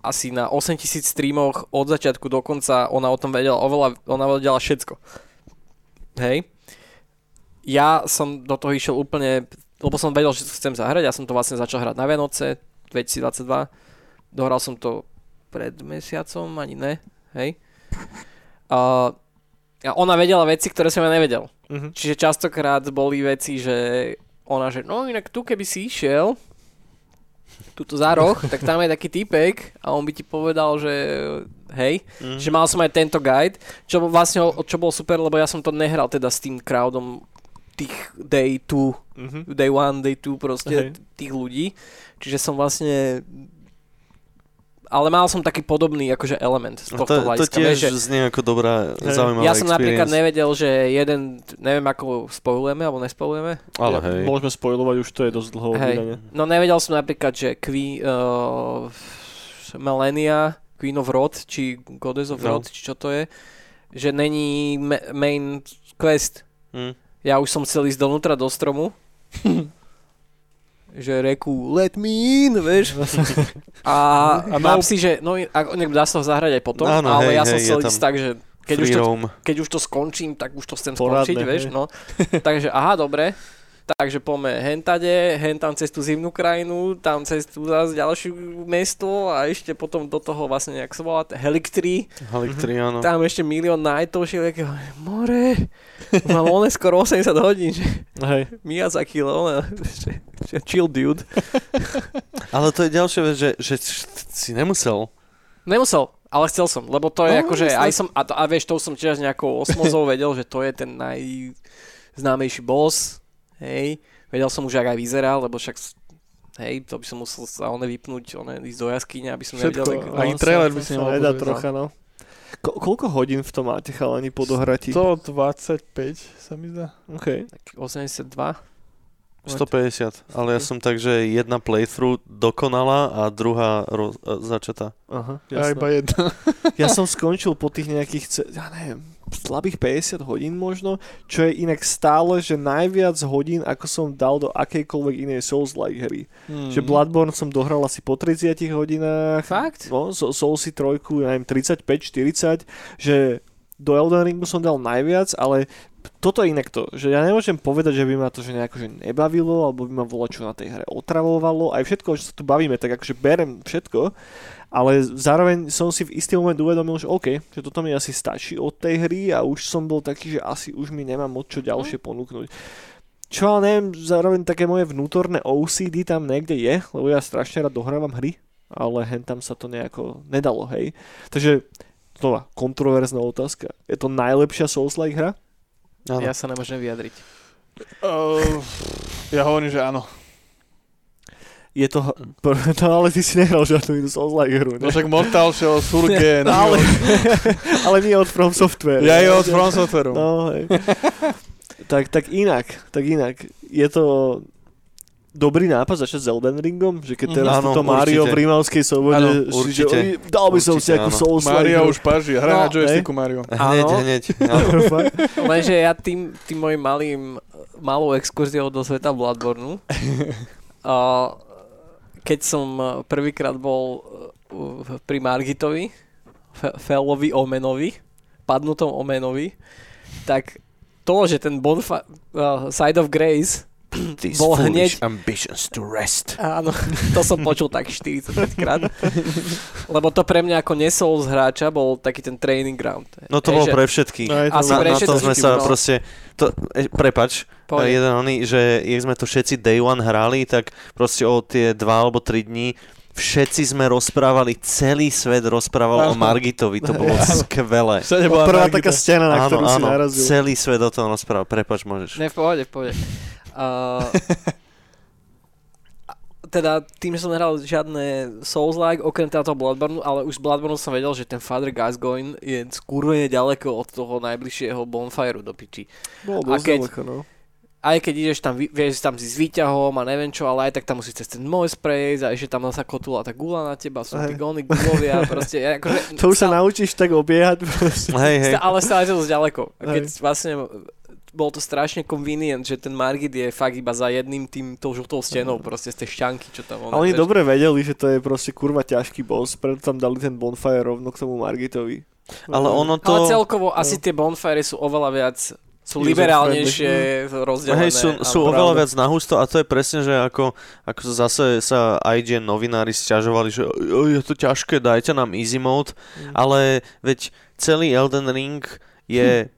asi na 8000 streamoch od začiatku do konca, ona o tom vedela oveľa, ona vedela všetko. Hej. Ja som do toho išiel úplne, lebo som vedel, že chcem zahrať, ja som to vlastne začal hrať na Vianoce 2022. Dohral som to pred mesiacom, ani ne, hej. A a ona vedela veci, ktoré som ja nevedel. Mhm. Čiže častokrát boli veci, že ona, že no inak tu keby si išiel tuto za roh, tak tam je taký typek a on by ti povedal, že hej, Mhm. že mal som aj tento guide, čo bol vlastne, čo bolo super, lebo ja som to nehral teda s tým crowdom tých day 2, Mhm. day 1, day 2 proste Hej. t- tých ľudí. Čiže som vlastne ale mal som taký podobný akože element z No tohto to, to hľadiska. tiež vieš, že znie ako dobrá, Hej. zaujímavá ja som napríklad experience. nevedel, že jeden, neviem ako spojujeme alebo nespojujeme. Ale Ja- hej. Môžeme spojovať, už to je dosť dlho Hej. vydanie. No nevedel som napríklad, že Queen, uh, Melania, Queen of Rod, či Goddess of No. Rod, či čo to je, že není ma- main quest. Hm. Ja už som chcel ísť donútra do stromu. že reku let me in, vieš. A, A a mám no- si, že no, nech dá sa ho zahrať aj potom, Áno, ale hej, ja som hej, chcel ísť tak, že keď už, to, keď už to skončím, tak už to chcem Porádne, skončiť, vieš, hej. no. Takže aha, dobre. Takže poďme hentade, hen tam cez tú zimnú krajinu, tam cez tú zase ďalšiu mesto a ešte potom do toho vlastne, jak sa volá, Heliktri, Haliktriano. tam ešte milión nightov, všelijakého, more, mám one skoro 80 hodín, že Hej. Miyazaki, no, že, že chill dude. Ale to je ďalšia vec, že, že si nemusel. Nemusel, ale chcel som, lebo to je No, akože, aj som, a, to, a vieš, to som tiež nejakou osmozou vedel, že to je ten najznámejší boss, hej, vedel som už, ak aj vyzerá, lebo však, hej, to by som musel sa one vypnúť, one ísť do jaskyne, aby som Všetko. nevedel, Ani No, trailer by si nemal nedá pozrieť, trocha, no. Ko- koľko hodín v tom máte chalani po dohrati? 125 sa mi zdá. Okay. tak 82. 150, ale ja som tak, že jedna playthrough dokonala a druhá ro- e, začatá. Aha, Ja iba jedna. Ja som skončil po tých nejakých, ja neviem, slabých 50 hodín možno, čo je inak stále, že najviac hodín, ako som dal do akejkoľvek inej Souls-like hry. Hmm. Že Bloodborne som dohral asi po 30 hodinách, Fakt? no, so- Soulsy trojku, ja neviem, 35-40, že do Elden Ringu som dal najviac, ale toto je inak to, že ja nemôžem povedať, že by ma to že nejako že nebavilo, alebo by ma bolo čo na tej hre otravovalo, aj všetko, čo sa tu bavíme, tak akože berem všetko, ale zároveň som si v istý moment uvedomil, že OK, že toto mi asi stačí od tej hry a už som bol taký, že asi už mi nemám moc čo ďalšie ponúknuť. Čo ale neviem, zároveň také moje vnútorné OCD tam niekde je, lebo ja strašne rád dohrávam hry, ale hen tam sa to nejako nedalo, hej. Takže znova, kontroverzná otázka. Je to najlepšia Souls-like hra? Áno. Ja sa nemôžem vyjadriť. Uh, ja hovorím, že áno. Je to, no ale ty si nehral žiadnu inú Souls-like hru, ne? No však Mortal Shell, Surge, no, ale, ale nie od From Software. Ja je od From Software. No, hej. tak, tak inak, tak inak. Je to dobrý nápad začať s Elden Ringom, že keď teraz mm, toto Mario v Rímavskej sobode, áno, určite, že dal by som určite, si akú Souls Mario už paží, hra no, na joysticku Mario. Hneď, hneď. Lenže ja tým, tým mojim malým, malou exkurziou do sveta Bloodborne, uh, keď som prvýkrát bol pri Margitovi, Fellovi Omenovi, padnutom Omenovi, tak to, že ten bonfa- uh, Side of Grace These bol hneď... ambitions to rest. Áno, to som počul tak 45 krát. Lebo to pre mňa ako nesol z hráča bol taký ten training ground. No to bol pre všetkých. No, Asi na, pre na to sme sa proste... To, e, prepač, Poďme. jeden oný, že jak sme to všetci day one hrali, tak proste o tie dva alebo tri dní všetci sme rozprávali, celý svet rozprával áno. o Margitovi, to bolo skvelé. Prvá taká scéna, na ktorú áno, si narazil. celý svet o tom rozprával, prepač, môžeš. Ne, v pohode, v pohode. Teda tým, že som nehral žiadne Souls-like, okrem teda toho Bloodborne, ale už z Bloodborne som vedel, že ten Father Gascoigne je skurvene ďaleko od toho najbližšieho bonfireu do piči. Bolo dosť keď, ďaleko, no aj keď ideš tam, vieš tam si s výťahom a neviem čo, ale aj tak tam musíš cez ten môj prejsť a ešte tam sa kotula tá gula na teba, sú tí góny gulovia, proste. Akože, to už sa naučíš tak obiehať proste. Hej, hej. Ale stále je to dosť ďaleko. A keď vlastne bol to strašne convenient, že ten Margit je fakt iba za jedným tým tou žltou stenou, proste z tej šťanky, čo tam on. A oni vieš. dobre vedeli, že to je proste kurva ťažký boss, preto tam dali ten bonfire rovno k tomu Margitovi. Ale ono to... Ale celkovo no. asi tie bonfire sú oveľa viac sú liberálnejšie rozdelené. Hej, sú, sú oveľa viac nahusto a to je presne, že ako, ako zase sa IGN novinári stiažovali, že je to ťažké, dajte nám easy mode, mm. ale veď celý Elden Ring je hm.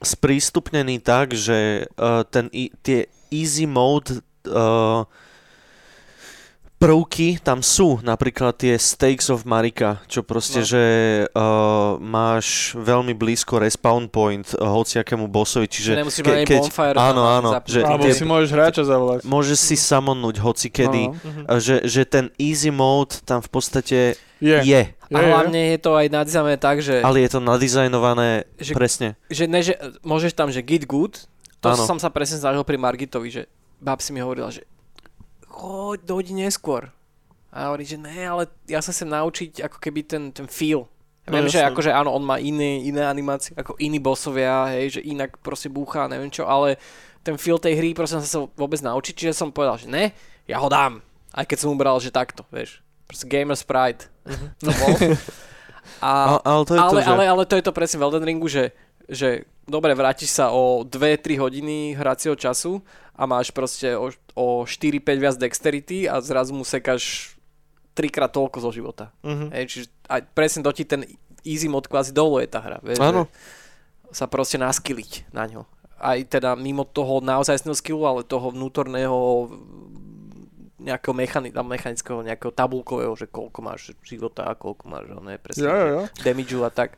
sprístupnený tak, že uh, ten, tie easy mode uh, prvky tam sú, napríklad tie Stakes of Marika, čo proste, no. že uh, máš veľmi blízko respawn point uh, hociakému bossovi, čiže ke, keď, áno, áno, že Alebo tie, si môžeš hráča zavolať. Môžeš si samonnúť hocikedy, no. uh, že, že ten easy mode tam v podstate je. je. A hlavne je to aj nadizajnované tak, že... Ale je to nadizajnované že, presne. Že ne, že môžeš tam, že git good, to ano. som sa presne zažil pri Margitovi, že bab si mi hovorila, že choď, dojdi neskôr. A hovorí, že ne, ale ja sa chcem naučiť ako keby ten, ten feel. Ja no, viem, že akože áno, on má iné, iné animácie, ako iní bossovia, hej, že inak proste búcha, neviem čo, ale ten feel tej hry proste som sa vôbec naučiť, čiže som povedal, že ne, ja ho dám. Aj keď som ubral, že takto, vieš. Proste gamer sprite. Uh-huh. To bol. A, ale, ale, to je ale, to, že... ale, ale to je to presne v Elden Ringu, že, že dobre, vrátiš sa o 2-3 hodiny hracieho času a máš proste o, o 4-5 viac dexterity a zrazu mu sekáš trikrát toľko zo života. Uh-huh. Hej, čiže aj presne to ti ten easy mod kvázi dovoluje tá hra. Vieš, Áno. Sa proste naskiliť na ňo. Aj teda mimo toho naozajstného skillu, ale toho vnútorného nejakého mechani- mechanického, nejakého tabulkového, že koľko máš života a koľko máš ne, presne, ja, ja. damage a tak.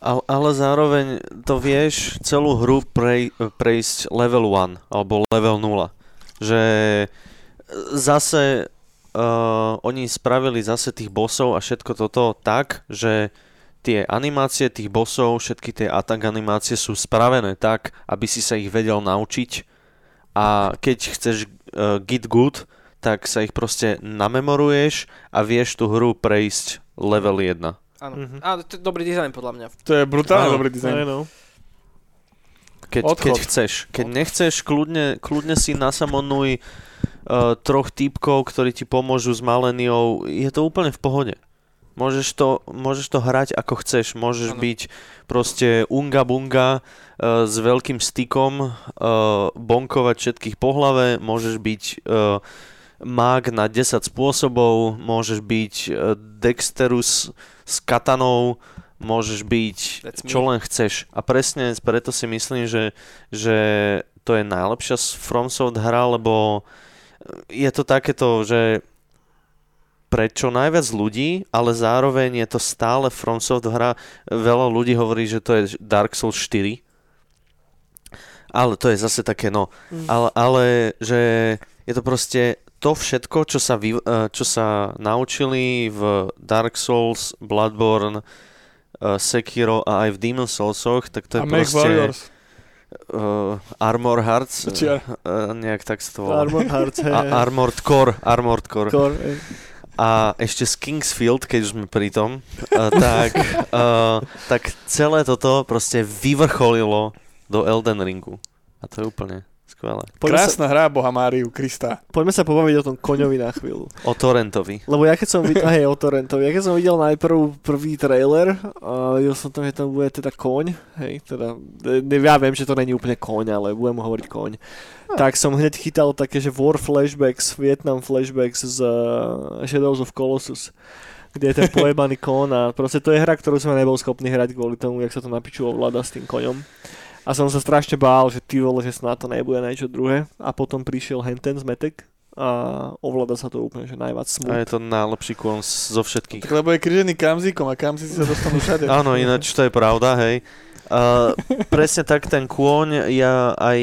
Ale, ale zároveň to vieš celú hru prej, prejsť level 1 alebo level 0. Že zase uh, oni spravili zase tých bossov a všetko toto tak, že tie animácie tých bossov, všetky tie atak animácie sú spravené tak, aby si sa ich vedel naučiť a keď chceš uh, get good, tak sa ich proste namemoruješ a vieš tú hru prejsť level 1. Áno. Mm-hmm. Áno, to je dobrý dizajn podľa mňa. To je brutálne dobrý dizajn. No. Keď, keď chceš. Keď Odchod. nechceš, kľudne, kľudne si nasamonuj uh, troch týpkov, ktorí ti pomôžu s maleniou. Je to úplne v pohode. Môžeš to, môžeš to hrať ako chceš. Môžeš Áno. byť proste unga bunga uh, s veľkým stykom, uh, bonkovať všetkých po hlave, môžeš byť uh, mag na 10 spôsobov, môžeš byť uh, Dexterus s katanou, môžeš byť čo len chceš. A presne preto si myslím, že, že to je najlepšia FromSoft hra, lebo je to takéto, že pre čo najviac ľudí, ale zároveň je to stále FromSoft hra. Veľa ľudí hovorí, že to je Dark Souls 4. Ale to je zase také, no. Mm. Ale, ale že je to proste to všetko, čo sa, vy, eh, čo sa naučili v Dark Souls, Bloodborne, eh, Sekiro a aj v Demon Soulsoch, tak to je A proste Warriors. uh, Armor Hearts, uh, nejak tak sa to volá. Armor Hearts, hej, A, Armored Core, Armored Core. Core, hej. A ešte z Kingsfield, keď už sme pri tom, uh, tak, uh, tak celé toto proste vyvrcholilo do Elden Ringu. A to je úplne skvelé. Poďme sa, Krásna hra Boha Máriu, Krista. poďme sa pobaviť o tom koňovi na chvíľu. O Torrentovi. Lebo ja keď som videl, hej, o Torrentovi, ja keď som videl najprv prvý trailer, a videl som tam, že tam bude teda koň, hej, teda, ne, ja viem, že to není úplne koň, ale budem mu hovoriť koň. Tak som hneď chytal také, že War flashbacks, Vietnam flashbacks z uh, Shadows of Colossus kde je ten pojebaný kon a proste to je hra, ktorú som nebol schopný hrať kvôli tomu, jak sa to na piču ovláda s tým koňom. A som sa strašne bál, že ty vole, že snad to nebude niečo druhé. A potom prišiel Henten zmetek a ovláda sa to úplne, že najviac A smooth. je to najlepší kôň z- zo všetkých. Tak lebo je križený kamzíkom a kamzíci sa dostanú všade. Áno, ináč to je pravda, hej. Uh, presne tak ten kôň, ja aj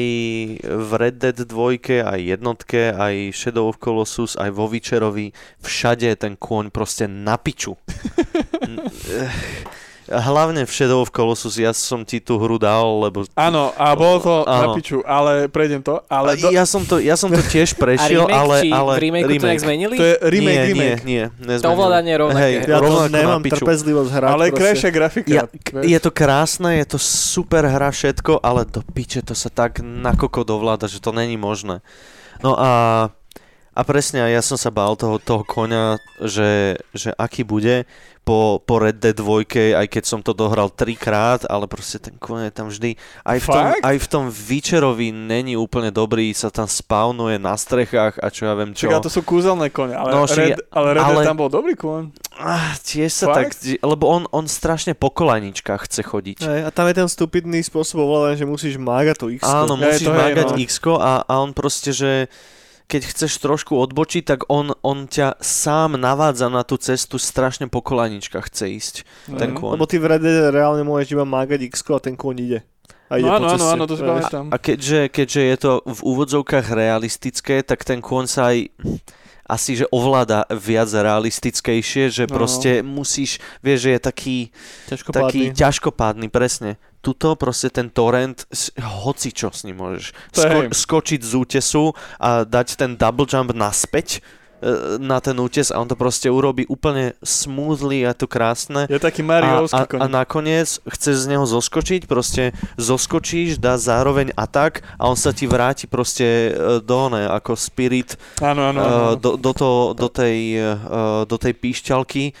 v Red Dead 2, aj jednotke, aj Shadow of Colossus, aj vo Witcherovi, všade je ten kôň proste na piču. Hlavne v Shadow of Colossus, ja som ti tú hru dal, lebo... Áno, a bolo to na Áno. piču, ale prejdem to. Ale do, Ja som to, ja som to tiež A prešiel, remake, ale... či ale v remake, to nejak zmenili? to je remake, nie, remake. nie, nie, to ovládanie rovnaké. Hej, Ja to rovnako na nemám piču. trpezlivosť hrať. Ale krajšia grafika. Ja, vieš. je to krásne, je to super hra všetko, ale do piče to sa tak nakoko dovláda, že to není možné. No a, a presne, ja som sa bál toho, toho koňa, že, že aký bude po, po Red Dead 2, aj keď som to dohral trikrát, ale proste ten koň je tam vždy. Aj v tom, Fakt? aj v tom Witcherovi není úplne dobrý, sa tam spawnuje na strechách a čo ja viem čo. Čaká, to sú kúzelné kone, ale, No, Red, ale Red Dead ale- tam bol dobrý kôň. Ah, tiež sa tak, Fakt? lebo on, on strašne po kolaničkách chce chodiť. Hej, a tam je ten stupidný spôsob ovládania, že musíš mágať to X. Áno, musíš hej, mágať no. x a, a on proste, že keď chceš trošku odbočiť, tak on, on ťa sám navádza na tú cestu, strašne po kolaničkách chce ísť. Ten Mhm. kôň. Lebo ty v Dead reálne môžeš iba mágať X a ten kôň ide. A ide No po áno, áno, áno, to si Vieš. pamätám. A keďže, keďže je to v úvodzovkách realistické, tak ten kôň sa aj asi, že ovláda viac realistickejšie, že No. proste musíš, vieš, že je taký, Ťažko taký pádny. ťažkopádny, presne. Tuto proste ten torrent, hoci čo s ním môžeš. Hej. skočiť z útesu a dať ten double jump naspäť e, na ten útes a on to proste urobí úplne smoothly a to krásne. Je taký A, Mariovský a, koň. a nakoniec chceš z neho zoskočiť, proste zoskočíš, dá zároveň atak a on sa ti vráti proste e, do ne, ako spirit Áno, áno, áno. uh, do, do, to, do, tej, do tej píšťalky e,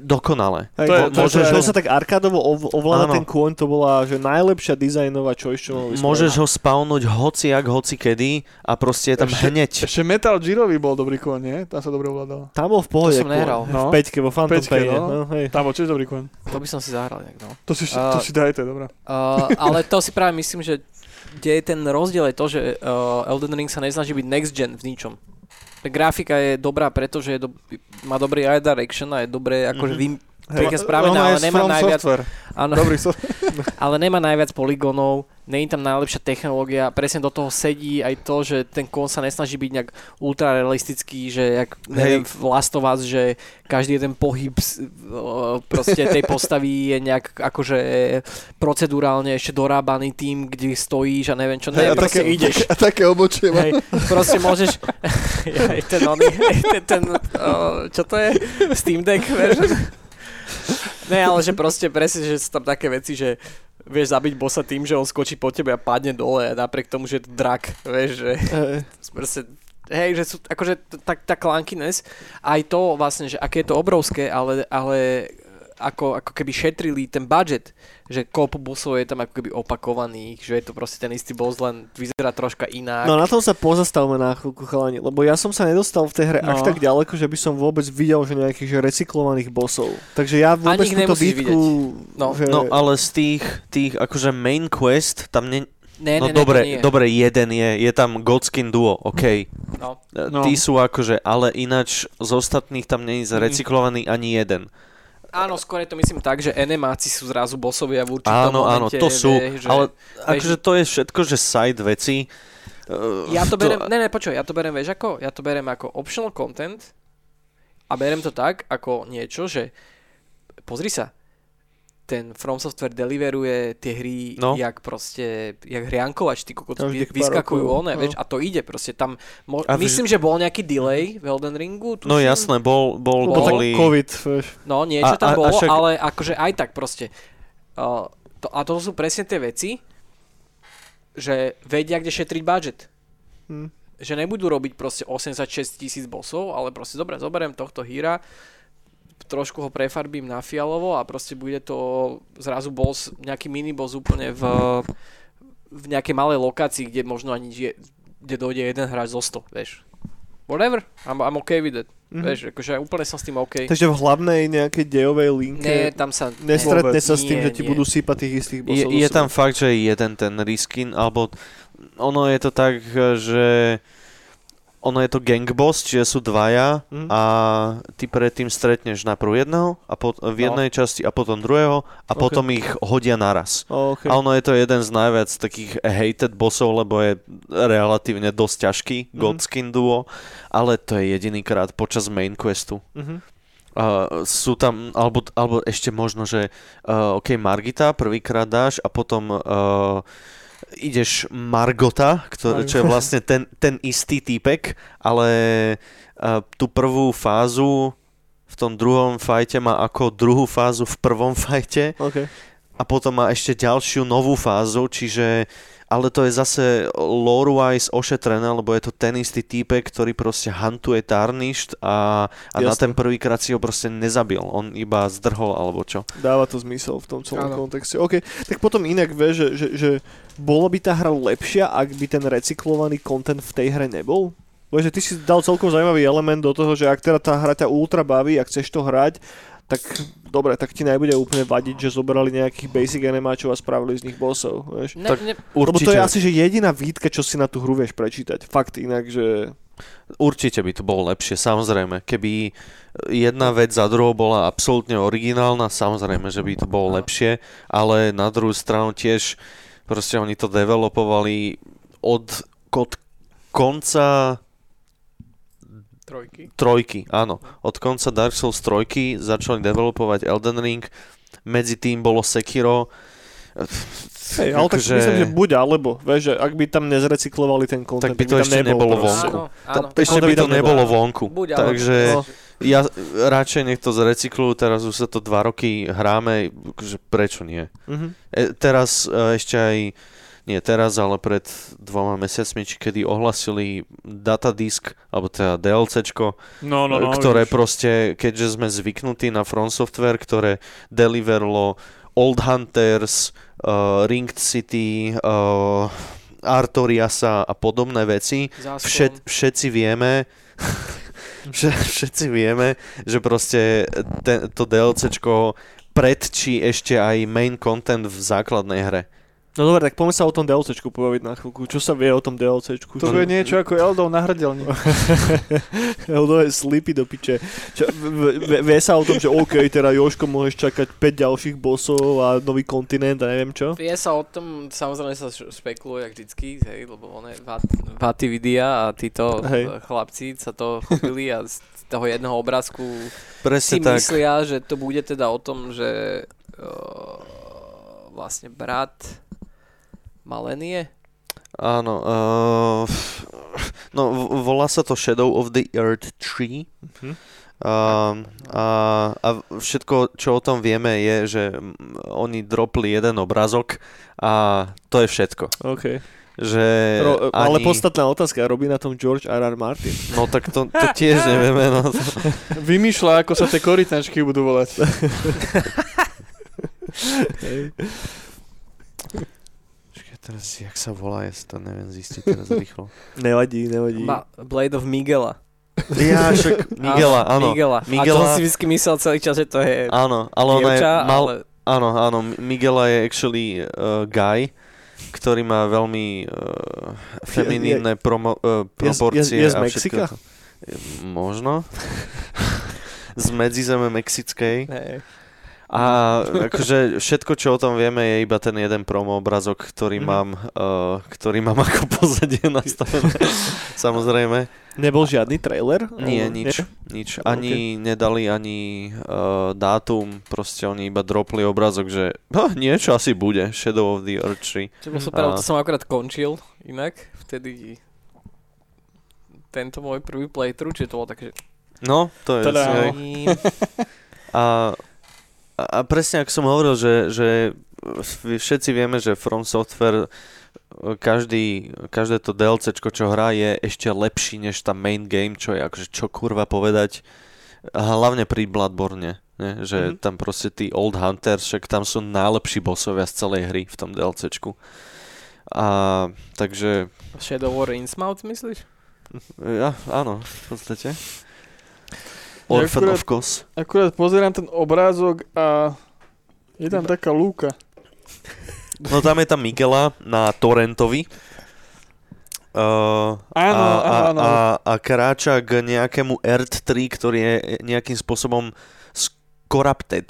dokonale. Hej, To je- môžeš, to že sa tak arkádovo ov- ovláda Áno. ten kôň, to bola že najlepšia dizajnová čo mohli Môžeš ho spawnúť hociak, hoci kedy a proste je tam Ešte- hneď. Ešte Metal Gearový bol dobrý kôň, nie? Tam sa dobre ovládal. Tam bol v pohode. To som nehral. V No. peťke, vo Phantom Peťke, Paine. no. No, hej. Tam bol tiež dobrý kôň. To by som si zahral nejak, no. To si, A- to si daj, to je dobré. Uh, ale to si práve myslím, že kde je ten rozdiel je to, že uh, Elden Ring sa nesnaží byť next gen v ničom. Grafika je dobrá, pretože je do, má dobrý eye direction a je dobré akože Mhm. vym, pekne spravené, Ono ale nemá najviac, Software. áno, Dobrý so... ale nemá najviac poligónov, není tam najlepšia technológia, presne do toho sedí aj to, že ten kon sa nesnaží byť nejak ultra realistický, že jak neviem, v Last of Us, že každý jeden pohyb proste tej postavy je nejak akože procedurálne ešte dorábaný tým, kde stojíš a neviem čo, Hej, ne, a proste také, ideš. A také obočie. Hej, proste môžeš, aj ten oný, ten, ten čo to je? Steam Deck version? Ne, ale že proste presne, že sú tam také veci, že vieš zabiť bossa tým, že on skočí po tebe a padne dole napriek tomu, že je to drak, vieš, že Hej. proste hej, že sú, akože tá, tá clunkiness, aj to vlastne, že aké je to obrovské, ale, ale ako, ako keby šetrili ten budget, že kopu busov je tam ako keby opakovaných, že je to proste ten istý boss, len vyzerá troška inak. No na tom sa pozastavme na chvíľku chalani, lebo ja som sa nedostal v tej hre No. až tak ďaleko, že by som vôbec videl, že nejakých že recyklovaných bossov. Takže ja vôbec túto bitku... No. že... No ale z tých, tých akože main quest, tam ne, ne, no ne, ne, dobre, nie. dobre, jeden je, je tam Godskin Duo, OK. No. No. Tí sú akože, ale ináč z ostatných tam není Mhm. zarecyklovaný ani jeden. Áno, skôr je to myslím tak, že enemáci sú zrazu bosovia v určitom Áno, áno, momente. to sú, vieš, ale vieš, akože to je všetko, že side veci. Uh, Ja to berem, ne, ne, počuj, ja to berem, vieš ako? Ja to berem ako optional content a berem to tak, ako niečo, že pozri sa, ten From Software deliveruje tie hry, No. jak proste, jak hriankovač, ty kokot, vy- vyskakujú one, no. vieš, a to ide, proste tam, mo- A myslím, že bol nejaký delay v Elden Ringu, No tuším. jasné, bol, bol tak kvôli... COVID, vieš. No, niečo A- tam a- a bolo, však- ale akože aj tak proste. Uh, to, a to sú presne tie veci, že vedia, kde šetriť budget. Hm. Že nebudú robiť proste 86 tisíc bosov, ale proste dobre, zoberiem tohto hýra, trošku ho prefarbím na fialovo a proste bude to zrazu boss, nejaký miniboss úplne v, v nejakej malej lokácii, kde možno ani je, kde dojde jeden hráč zo 100, vieš. Whatever, I'm, I'm okay with it. Mhm. Vieš, akože úplne som s tým OK. Takže v hlavnej nejakej dejovej linke Nie, tam sa... nestretne ne, sa s tým, nie, že ti nie. budú sypať tých istých Je, bossov. je do tam fakt, že jeden ten reskin, alebo ono je to tak, že ono je to gang boss, čiže sú dvaja Mhm. a ty predtým stretneš najprv jedného a pot- v No. jednej časti a potom druhého a Ok. potom ich hodia naraz. Okay. A ono je to jeden z najviac takých hated bossov, lebo je relatívne dosť ťažký, Mhm. Godskin duo, ale to je jedinýkrát počas main questu. Mhm. Uh, sú tam, alebo, alebo ešte možno, že uh, OK, Margita prvýkrát dáš a potom uh, ideš Margota, kto, čo je vlastne ten, ten istý týpek, ale uh, tú prvú fázu v tom druhom fajte má ako druhú fázu v prvom fajte OK. a potom má ešte ďalšiu novú fázu, čiže ale to je zase lore-wise ošetrené, lebo je to ten istý týpek, ktorý proste hantuje Tarnished a, a na ten prvýkrát si ho proste nezabil, on iba zdrhol alebo čo. Dáva to zmysel v tom celom Áno. kontexte. OK, tak potom inak vieš, že, že, že bolo by tá hra lepšia, ak by ten recyklovaný content v tej hre nebol? Vieš, že ty si dal celkom zaujímavý element do toho, že ak teda tá hra ťa ultra baví, ak chceš to hrať, tak dobre, tak ti nebude úplne vadiť, že zobrali nejakých basic animáčov a spravili z nich bossov, vieš. Ne, Tak- ne, Lebo to Určite, je asi že jediná výtka, čo si na tú hru vieš prečítať. Fakt inak, že... určite by to bolo lepšie, samozrejme. Keby jedna vec za druhou bola absolútne originálna, samozrejme, že by to bolo lepšie, ale na druhú stranu tiež proste oni to developovali od, od konca trojky. trojky, áno. Od konca Dark Souls trojky začali developovať Elden Ring, medzi tým bolo Sekiro. Hej, ale tak Akože- myslím, že buď alebo, vieš, že ak by tam nezrecyklovali ten content, Tak by to tam ešte nebol nebolo vonku. Áno, áno. Tak Ešte by by to nebolo vonku. Buď alebo. Takže No. ja radšej nech to zrecyklujú, teraz už sa to dva roky hráme, že prečo nie. Mhm. E, teraz e, ešte aj, nie teraz, ale pred dvoma mesiacmi, či kedy ohlasili datadisk, alebo teda DLCčko, No, no, no. ktoré vidíš. proste, keďže sme zvyknutí na From Software, ktoré deliverlo Old Hunters, uh, Ringed City, uh, Artoriasa a podobné veci. Všet, všetci vieme, vše- všetci vieme, že proste ten, to DLCčko predčí ešte aj main content v základnej hre. No dobre, tak poďme sa o tom DLCčku pobaviť na chvíľku. Čo sa vie o tom DLCčku? To je niečo ako Eldov na hrdelník. Eldo je slipy do piče. Čo, v, v, vie sa o tom, že OK, teda Joško môžeš čakať 5 ďalších bossov a nový kontinent a neviem čo? Vie sa o tom, samozrejme sa špekuluje, jak vždycky, hej, lebo on je Vati vidia a títo hej. chlapci sa to chopili a z toho jedného obrázku Presne si tak. myslia, že to bude teda o tom, že uh, vlastne brat Malenie, Áno. Uh, no, v- volá sa to Shadow of the Earth 3. Mhm. Um, a, a všetko, čo o tom vieme, je, že oni dropli jeden obrazok a to je všetko. OK. že Ro, ani... Ale podstatná otázka, robí na tom George R.R. Martin. No tak to, to tiež nevieme. No. Vymýšľa, ako sa tie korytnačky budú volať. Teraz, jak sa volá, ja si to neviem zistiť teraz rýchlo. Nevadí, nevadí. Ma- Blade of Miguela. Ja, však Miguela, áno. Miguela. Miguela- A to si vždy myslel celý čas, že to je Áno, ale ona je, mal, ale... áno, áno, Miguela je actually uh, guy, ktorý má veľmi uh, feminínne promo, uh, proporcie. je z a všetko Mexika? Možno. z medzizeme mexickej. Hej. A akože všetko, čo o tom vieme, je iba ten jeden promo obrazok, ktorý Mhm. mám, uh, ktorý mám ako pozadie nastavené. Samozrejme. Nebol žiadny trailer? Nie, nič. nič. Ani nedali ani uh, dátum, proste oni iba dropli obrazok, že oh, niečo asi bude, Shadow of the Earth 3. Čo bolo super, A- to som akorát končil inak, vtedy tento môj prvý playthrough, čiže to bolo také, že... No, to je... Teda, A, a presne ako som hovoril, že, že všetci vieme, že From Software každý, každé to DLCčko, čo hrá, je ešte lepší než tá main game, čo je akože čo kurva povedať, hlavne pri Bloodborne, ne? že Mhm. tam proste tí Old Hunters, však tam sú najlepší bossovia z celej hry v tom DLCčku. A takže, Shadow War Innsmouth, myslíš? ja, áno, v podstate. Orphan akurát- of Kos. Akurát pozerám ten obrázok a je tam taká lúka. No tam je tam Miguela na Torrentovi. Uh, Áno, a, áno. A, a kráča k nejakému Earth 3, ktorý je nejakým spôsobom corrupted.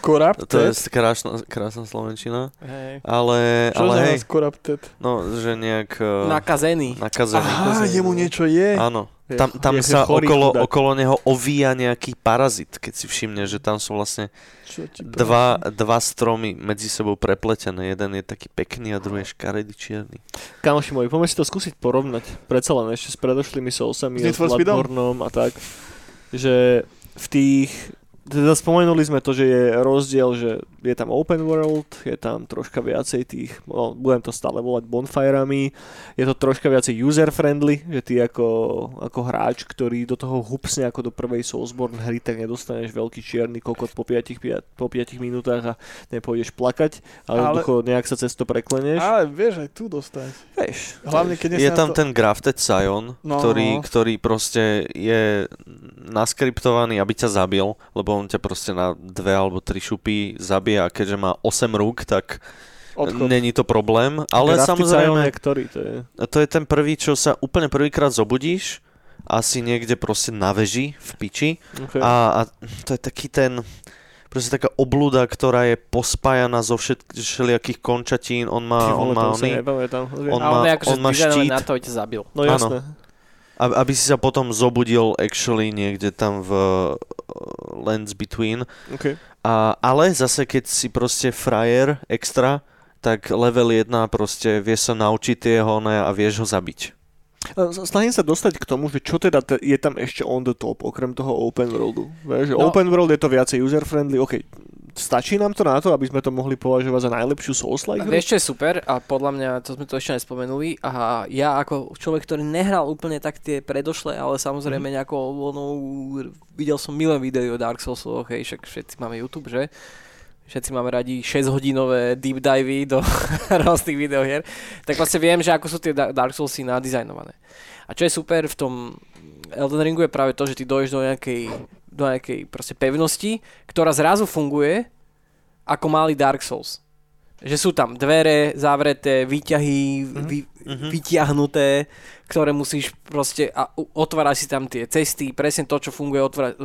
Corrupted? To je krásna, krásna slovenčina. Hej. Ale, Čo ale znamená hej, corrupted? no, že nejak uh, Nakazený. nakazený. Aha, jemu niečo je. Áno. Tam, tam je sa chorý okolo, chudák. okolo neho ovíja nejaký parazit, keď si všimne, že tam sú vlastne dva, dva stromy medzi sebou prepletené. Jeden je taký pekný a druhý je škaredý čierny. Kamoši moji, poďme si to skúsiť porovnať. Predsa len ešte s predošlými Soulsami S a tak. Že v tých... Teda spomenuli sme to, že je rozdiel, že je tam open world, je tam troška viacej tých, no, budem to stále volať bonfirami, je to troška viacej user-friendly, že ty ako, ako hráč, ktorý do toho hupsne ako do prvej Soulsborne hry, tak nedostaneš veľký čierny kokot po 5, po 5 minútach a nepôjdeš plakať, ale, Ale- ale... nejak sa cez to prekleneš. Ale vieš aj tu dostať. Vieš, Hlavne, keď Je tam to... ten Grafted Scion, No, ktorý, no. ktorý proste je naskriptovaný, aby ťa zabil, lebo on ťa proste na dve alebo tri šupy zabije a keďže má 8 rúk, tak Odchod. není to problém. Ale Grafty samozrejme, je ktorý to je? to je ten prvý, čo sa úplne prvýkrát zobudíš, asi niekde proste na veži v piči Okay. a, a to je taký ten proste taká oblúda, ktorá je pospájaná zo všet, všelijakých končatín, on má, Ty on má oný, on a on má- akože on má štít. na to, aby ťa zabil. No jasné. Aby si sa potom zobudil actually niekde tam v uh, Lands Between. Okay. A, ale zase keď si proste frajer extra, tak level 1 proste vieš sa naučiť tie hone a vieš ho zabiť. Snažím sa dostať k tomu, že čo teda te- je tam ešte on the top, okrem toho open worldu. Vieš, No. open world je to viacej user-friendly, OK, stačí nám to na to, aby sme to mohli považovať za najlepšiu Souls-like hru? Vieš, čo je super a podľa mňa, to sme to ešte nespomenuli a ja ako človek, ktorý nehral úplne tak tie predošlé, ale samozrejme Mhm. nejakou voľnou, videl som milé video o Dark Soulsoch, hej, však všetci máme YouTube, že? Všetci máme radi 6 hodinové deep divey do rôznych videohier. Tak vlastne viem, že ako sú tie Da- Dark Soulsy nadizajnované. A čo je super v tom Elden Ringu je práve to, že ty dojdeš do nejakej, do nejakej proste pevnosti, ktorá zrazu funguje ako malý Dark Souls. Že sú tam dvere zavreté, výťahy vy, Mhm. vyťahnuté, ktoré musíš proste a otváraš si tam tie cesty, presne to, čo funguje, otvára,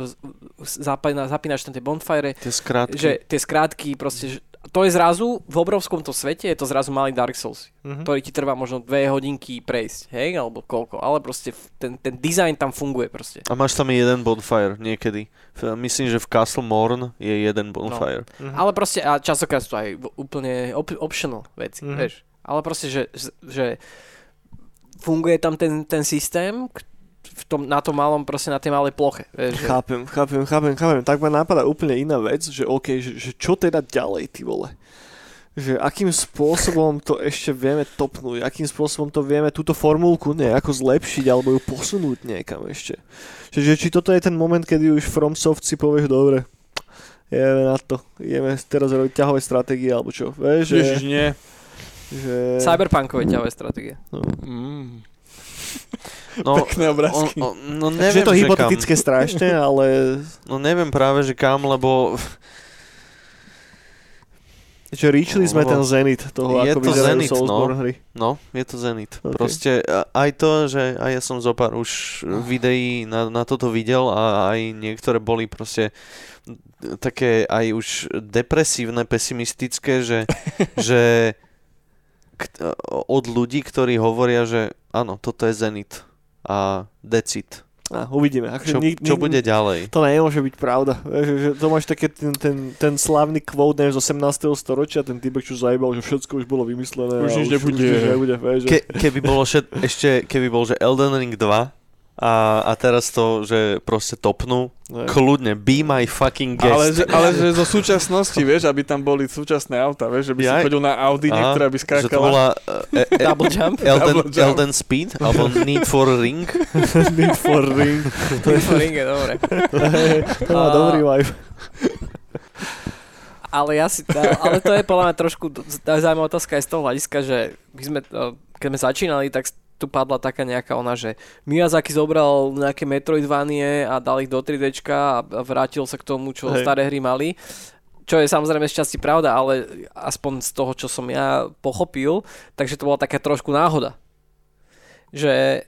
zapínaš tam tie bonfire, Tie skrátky. že tie skrátky proste, to je zrazu, v obrovskom to svete je to zrazu malý Dark Souls, Mhm. ktorý ti trvá možno dve hodinky prejsť, hej, alebo koľko, ale proste ten, ten design tam funguje proste. A máš tam jeden bonfire niekedy. Myslím, že v Castle Morn je jeden bonfire. Mhm. Ale proste, a častokrát sú to aj úplne op- optional veci, Mhm. vieš. Ale proste, že, že funguje tam ten, ten systém v tom, na tom malom, proste na tej malej ploche. Vieš, že, Chápem, chápem, chápem, chápem. Tak ma napadá úplne iná vec, že OK, že, že čo teda ďalej, ty vole. že akým spôsobom to ešte vieme topnúť, akým spôsobom to vieme túto formulku nejako zlepšiť alebo ju posunúť niekam ešte. Čiže či toto je ten moment, kedy už FromSoft si povieš, dobre, ideme na to, ideme teraz robiť ťahové stratégie alebo čo, vieš, že... Ježiš, nie. že... Cyberpunkové ťahové stratégie. No. Mm. No, Pekné obrázky. on, on, no že neviem, je to že hypotetické strašne, ale Kam. No neviem práve, že kam, lebo že reachli sme Lebo ten zenit toho, je ako to zenit, no. hry. No, je to Zenit. Ok. Okay. Proste a- aj to, že aj ja som zo pár už videí na, na toto videl a aj niektoré boli proste také aj už depresívne, pesimistické, že, že k, od ľudí, ktorí hovoria, že áno, toto je Zenit a decit. A uvidíme. Akože Čo, nik- čo bude ďalej? To nemôže byť pravda. To máš také ten, ten, ten slavný quote neviem, z 18. storočia, ten typek, čo zajebal, že všetko už bolo vymyslené. Už nič nebude. Už nebude vieš, že... Ke, keby bolo všet, ešte, keby bol, že Elden Ring 2 a, a teraz to, že proste topnú, Ne. kľudne, be my fucking guest. Ale že, ale že zo súčasnosti, vieš, aby tam boli súčasné auta, vieš, že by si Jaj. chodil na Audi, Aha, ktorá by že to skákala. volá uh, e, e, Double jump. Elden, Double jump. Elden Speed, alebo Need for Ring. Need for ring. To je ringe, dobre. to má dobrý vibe. Ale ja si, ale to je podľa mňa trošku zaujímavá otázka aj z toho hľadiska, že my sme, eh, keď sme začínali, tak tu padla taká nejaká ona, že Miyazaki zobral nejaké Metroidvanie a dal ich do 3D a vrátil sa k tomu, čo Hej. staré hry mali. Čo je samozrejme z časti pravda, ale aspoň z toho, čo som ja pochopil, takže to bola taká trošku náhoda. Že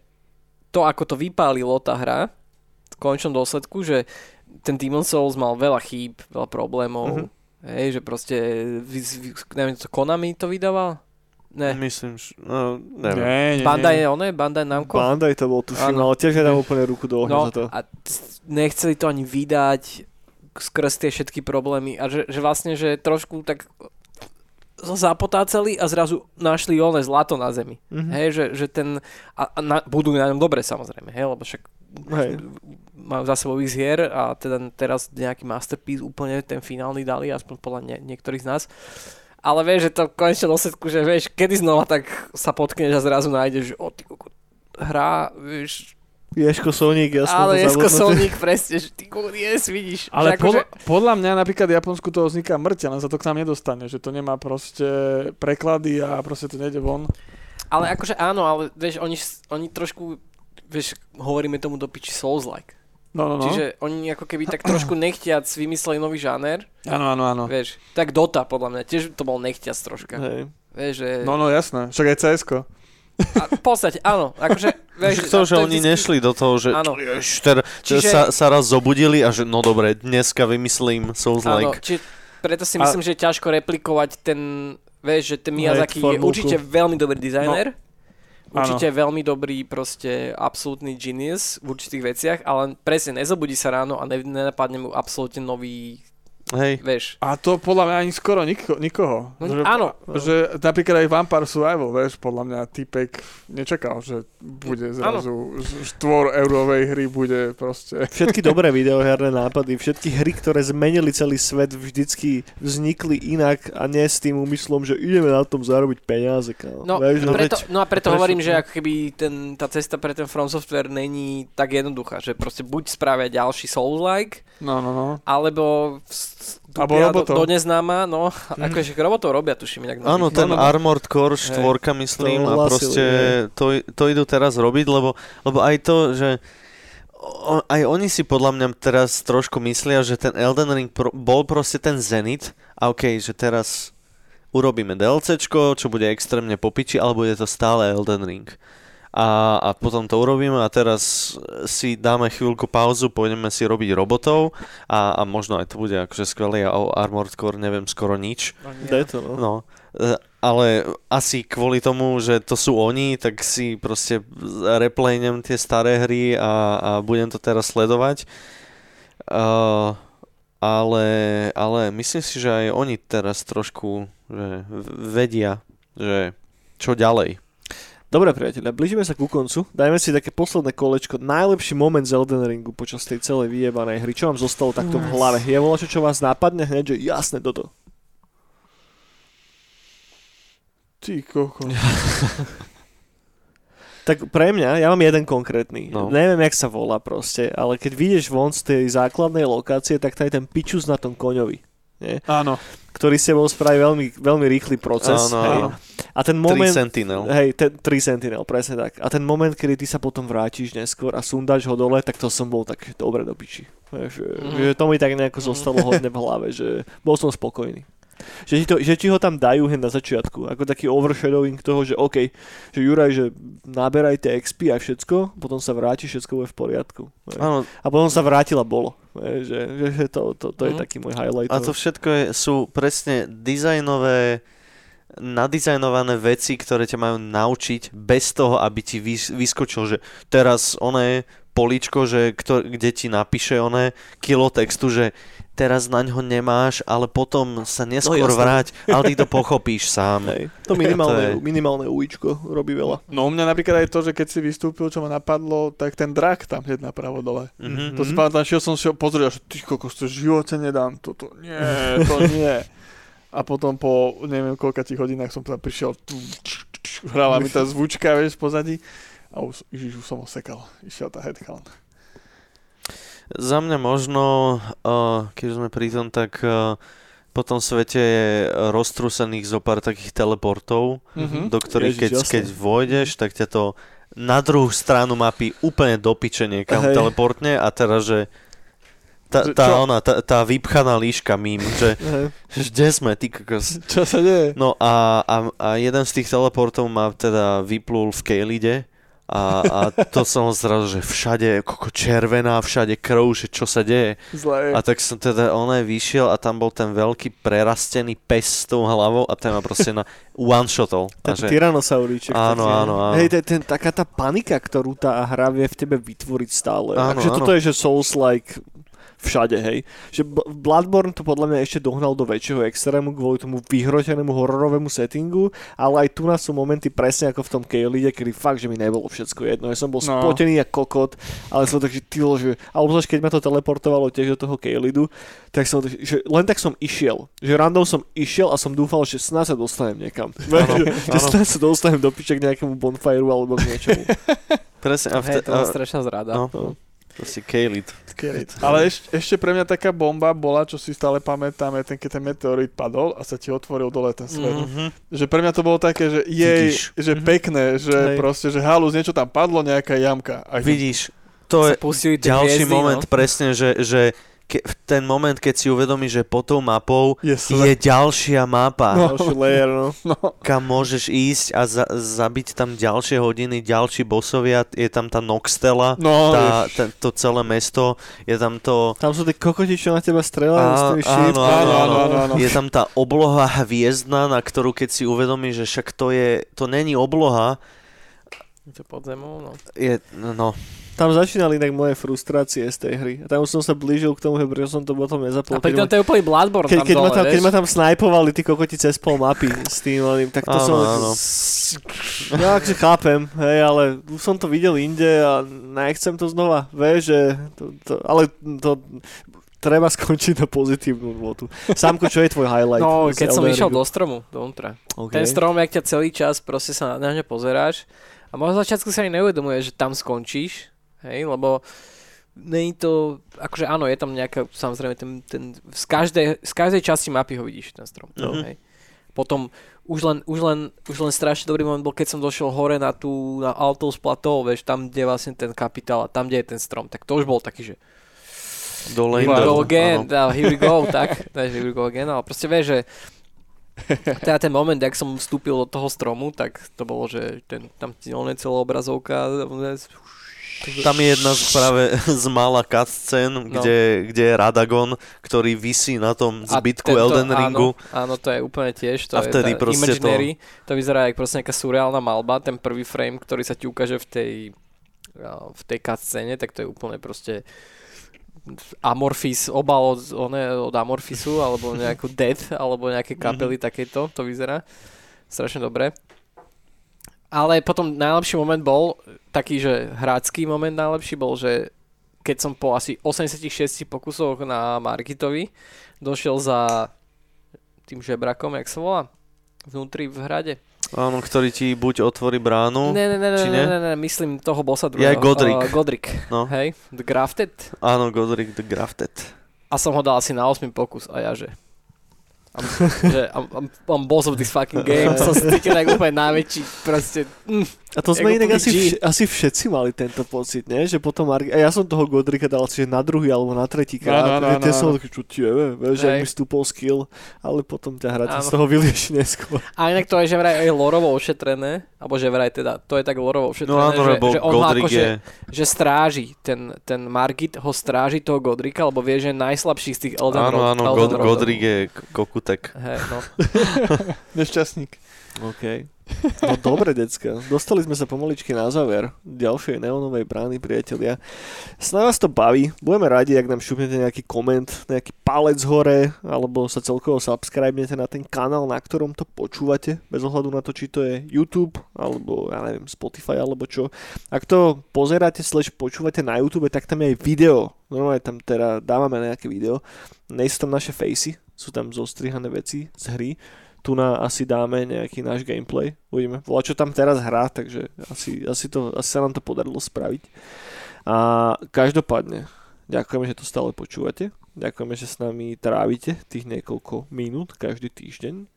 to, ako to vypálilo tá hra, v končnom dôsledku, že ten Demon Souls mal veľa chýb, veľa problémov. Mhm. Mm-hmm. Hej, že proste, neviem, to Konami to vydával? Ne. Myslím, že... No, neviem. Nie, nie, Bandai, nie. one? Bandai Namco? Bandai to bol, tuším, Áno. ale tiež nedám úplne ruku do ohňa No za to. a t- nechceli to ani vydať skrz tie všetky problémy a že, že vlastne, že trošku tak zapotácali a zrazu našli oné zlato na zemi. Mhm. Hej, že, že ten, a, a na, budú na ňom dobre samozrejme, hej, lebo však Hej. majú za sebou x hier a teda teraz nejaký masterpiece úplne ten finálny dali, aspoň podľa nie, niektorých z nás. Ale vieš, že to v konečnom dôsledku, že vieš, kedy znova tak sa potkneš a zrazu nájdeš, že o ty koko, hra, vieš, Ješko Sonic, jasné. ale to Jesko zabudnuté. Sonic, presne, že ty yes, vidíš. Ale že akože, podľa, podľa mňa napríklad v Japonsku toho vzniká mŕťa, len sa to k nám nedostane, že to nemá proste preklady a proste to nejde von. ale akože áno, ale vieš, oni, oni trošku, vieš, hovoríme tomu do piči Souls-like. No, no, no. Čiže oni ako keby tak trošku nechtiac vymysleli nový žáner, Áno, áno, áno. vieš, tak Dota podľa mňa, tiež to bol nechtiac troška. Hej. Vieš, že... No, no, jasné. Však aj CSko. A v podstate, áno, akože... Vieš, To, a že oni vždycky- nešli do toho, že Áno. Jež, ter, Čiže- sa, sa raz zobudili a že no dobre, dneska Áno, vymyslím Souls-like. či, preto si myslím, že je ťažko replikovať ten, vieš, že ten Miyazaki je určite veľmi dobrý dizajner, No, určite veľmi dobrý proste absolútny genius v určitých veciach, ale presne nezobudí sa ráno a ne, nenapadne mu absolútne nový, Hej. vieš. A to podľa mňa ani skoro niko, nikoho. No, že, áno. Že napríklad aj Vampire Survival, vieš, podľa mňa typek nečakal, že bude zrazu z 4 eurovej hry bude proste... Všetky dobré videoherné nápady, všetky hry, ktoré zmenili celý svet, vždycky vznikli inak a nie s tým úmyslom, že ideme na tom zarobiť peniaze. Kámo. No, Vieš, že- preto, no a preto hovorím, že ako keby ten, tá cesta pre ten From Software není tak jednoduchá, že proste buď spravia ďalší Souls-like, No, no, no. alebo Alebo do, robotov. do neznáma, no, akože robotov robia, tuším inak. Áno, ten no. Armored Core 4, myslím, To a proste to, to idú teraz robiť, lebo, lebo aj to, že o, aj oni si podľa mňa teraz trošku myslia, že ten Elden Ring pro, bol proste ten Zenit a okej, že teraz urobíme DLCčko, čo bude extrémne popiči, ale bude to stále Elden Ring. A, a potom to urobíme a teraz si dáme chvíľku pauzu, pôjdeme si robiť robotov a, a možno aj to bude akože skvelé a o Armored Core neviem skoro nič. Daj to, no. No, e, ale asi kvôli tomu, že to sú oni, tak si proste replaynem tie staré hry a, a budem to teraz sledovať. Uh, ale, ale myslím si, že aj oni teraz trošku že vedia, že čo ďalej. Dobre, priateľe, blížime sa ku koncu. Dajme si také posledné kolečko. Najlepší moment z Elden Ringu počas tej celej vyjebanej hry. Čo vám zostalo takto v hlave? Je voľačo, čo vás nápadne hneď, že jasné, toto. Ty koko. Tak pre mňa, ja mám jeden konkrétny. No. Neviem, jak sa volá proste, ale keď vyjdeš von z tej základnej lokácie, tak tam je ten pičus na tom koňovi. Nie? Áno. Ktorý s tebou spraví veľmi, veľmi rýchly proces. Áno, hej. áno. A ten Moment... moment... Sentinel. Hej, ten 3 Sentinel, presne tak. A ten moment, kedy ty sa potom vrátiš neskôr a sundáš ho dole, tak to som bol tak dobre do piči. Že, Mhm. že to mi tak nejako zostalo hodne v hlave, že bol som spokojný. Že ti, to, že ti ho tam dajú hneď na začiatku, ako taký overshadowing toho, že OK, že Juraj, že naberajte XP a všetko, potom sa vráti, všetko bude v poriadku. Áno, A potom sa vrátila bolo. Že, že, to, to, to je Mhm. taký môj highlight. a to všetko je, sú presne dizajnové nadizajnované veci, ktoré ťa majú naučiť bez toho, aby ti vys- vyskočil, že teraz oné poličko, že kto, kde ti napíše oné kilo textu, že teraz na ňo nemáš, ale potom sa neskôr No, vráť, ale ty to pochopíš sám. Hej, to minimálne, To je- minimálne ujíčko robí veľa. No u mňa napríklad aj to, že keď si vystúpil, čo ma napadlo, tak ten drak tam hneď napravo dole. Mhm. To si pamätám, šiel som šiel pozrieť, že ty kokos, to živote nedám, toto nie, to nie. A potom po neviem koľkatých hodinách som tam prišiel, hrala mi tá zvučka, vieš, pozadí. A už, ježiš, už som ho sekal. Išiel tá headcount. Za mňa možno, uh, keď sme pri tom, tak uh, po tom svete je roztrúsených zo pár takých teleportov, Mhm. do ktorých Ježiš, keď, jasné. keď vojdeš, tak ťa to na druhú stranu mapy úplne do piče niekam Hej. teleportne a teraz, že tá, tá, čo? ona, tá, tá vypchaná líška Hej. že kde sme, ty kokos. Čo sa deje? No a, a, a jeden z tých teleportov ma teda vyplul v Kejlide a, a to som zrazu, že všade koko červená, všade krv, že čo sa deje. Zlé. A tak som teda oné vyšiel a tam bol ten veľký prerastený pes s tou hlavou a ten ma proste na one-shotol. A Ten že, tyrannosauríček. Áno, áno, áno. Hej, ten, ten, taká tá panika, ktorú tá hra vie v tebe vytvoriť stále. Áno, Takže áno. toto je, že Souls-like všade, hej. Že Bloodborne to podľa mňa ešte dohnal do väčšieho extrému kvôli tomu vyhrotenému hororovému settingu, ale aj tu nás sú momenty presne ako v tom Keilide, kedy fakt, že mi nebolo všetko jedno. Ja som bol No. spotený ako kokot, ale som tak, že ty že... A obzvlášť, keď ma to teleportovalo tiež do toho Keilidu, tak som, tak, že len tak som išiel. Že random som išiel a som dúfal, že snáď sa dostanem niekam. že, že snáď sa dostanem do piče k nejakému bonfireu alebo k niečomu. presne, a Hej, vte, to bola a, strašná zrada. no, No. To si Kejlid. Kerit. Ale eš, ešte pre mňa taká bomba bola, čo si stále pamätám, je ten, keď ten meteorit padol a sa ti otvoril dole ten svet. Mm. Mhm. Že pre mňa to bolo také, že jej, Vidíš. že Mhm. pekné, že Hej. proste, že halus, niečo tam padlo, nejaká jamka. A Vidíš, to je ďalší hviezdy, moment no. presne, že, že ke, ten moment, keď si uvedomíš, že pod tou mapou je je ďalšia mapa. Ďalší layer, no. No. kam môžeš ísť a za, zabiť tam ďalšie hodiny, ďalší bosovia, je tam tá Noxtela, No, tá, ten, to celé mesto, je tam to... Tam sú tí kokoti, čo na teba strelajú s tými áno, áno, Áno. Je tam tá obloha hviezdna, na ktorú keď si uvedomíš, že však to je, to není obloha, To pod zemou, no. je, no, Tam začínali inak moje frustrácie z tej hry. A tam už som sa blížil k tomu, že som to potom nezapol. A pritom to je úplný Bloodborne keď, tam keď, dole, ma tam, keď ma tam snajpovali tí kokoti cez pol mapy s tým oným, tak to Áno, som... áno. No akože chápem, hej, ale už som to videl inde a nechcem to znova, vieš, že to, to, ale to treba skončiť na pozitívnu notu. Sámko, čo je tvoj highlight? No, keď som išiel do stromu, dovnútra. Okay. Ten strom, jak ťa celý čas proste sa na ňa pozeráš a možno začiatku sa ani neuvedomuje, že tam skončíš, hej, lebo není to, akože áno, je tam nejaká, samozrejme, ten, ten, z, každej, z každej časti mapy ho vidíš, ten strom, Mhm. hej. Potom už len, už, len, už len strašne dobrý moment bol, keď som došiel hore na tú, na Altos Plateau, vieš, tam, kde je vlastne ten kapitál a tam, kde je ten strom, tak to už bol taký, že dole Here we go again, áno. tá, here we go, tak, tak, here we go again, ale proste vieš, že teda ten moment, jak som vstúpil do toho stromu, tak to bolo, že ten, tam ti celá obrazovka, Tam je jedna z práve z mála cutscén, No. kde, kde je Radagon, ktorý visí na tom zbytku tento- Elden Ringu. Áno, áno, to je úplne tiež, to A je vtedy tá proste to- imaginary, to... to vyzerá ako proste nejaká surreálna malba, ten prvý frame, ktorý sa ti ukáže v tej, a, v tej cutscéne, tak to je úplne proste Amorphis, obal od, one, od Amorphisu, alebo nejakú Death, alebo nejaké kapely takéto, to vyzerá strašne dobre. Ale potom najlepší moment bol, taký, že hrácký moment najlepší bol, že keď som po asi 86 pokusoch na Margitovi došiel za tým žebrakom, jak sa volá, vnútri v hrade. Áno, ktorý ti buď otvorí bránu, Ne, ne, ne, ne, či ne, nie? ne, ne, myslím toho bossa druhého. Godric. Uh, Godric, No. hej, The Grafted. áno, Godric the Grafted. A som ho dal asi na 8 pokus a ja že... I'm, že I'm, I'm, I'm boss of this fucking game, som si týka tak úplne najväčší, proste... Mm, A to sme inak asi, vš- asi všetci mali tento pocit, nie? Že potom, Ar- a ja som toho Godrika dal asi že na druhý alebo na tretí krát. Áno, že tie áno, som áno. taký, čo ti je, vieš, že mi stúpol skill, ale potom ťa hráte z toho vylieši neskôr. A inak to je, že vraj je lorovo ošetrené, alebo že vraj teda, to je tak lorovo ošetrené, No áno, že, že on ho Godric akože, je... že stráži, ten, ten Margit ho stráži toho Godrika, lebo vie, že je najslabší z tých Elden Áno, áno, God, je kokutek. Hej, no. Nešťastník. OK. No dobre, decka. Dostali sme sa pomaličky na záver ďalšej neonovej brány, priatelia. Snad vás to baví. Budeme radi, ak nám šupnete nejaký koment, nejaký palec hore, alebo sa celkovo subscribnete na ten kanál, na ktorom to počúvate, bez ohľadu na to, či to je YouTube, alebo ja neviem, Spotify, alebo čo. Ak to pozeráte, slash počúvate na YouTube, tak tam je aj video. Normálne tam teda dávame nejaké video. Nie sú tam naše facey, sú tam zostrihané veci z hry tu na asi dáme nejaký náš gameplay. Uvidíme. Volá, čo tam teraz hrá, takže asi, asi, to, asi sa nám to podarilo spraviť. A každopádne, ďakujeme, že to stále počúvate. Ďakujeme, že s nami trávite tých niekoľko minút každý týždeň.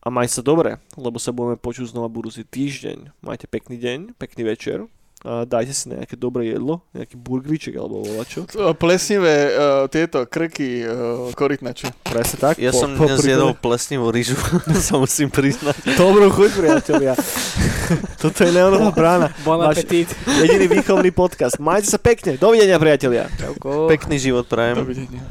A maj sa dobre, lebo sa budeme počuť znova budúci týždeň. Majte pekný deň, pekný večer. A dajte si nejaké dobré jedlo, nejaký burgeriček alebo volačo. Plesnivé uh, tieto krky uh, korytnače. Presne tak. Ja som dnes prípade- jedol plesnivú rýžu, sa musím priznať. Dobrú chuť, priatelia. Toto je Neonová brána. Bon Váš- appetit. Jediný výchovný podcast. Majte sa pekne. Dovidenia, priatelia. Čauko. Pekný život prajem. Dovidenia.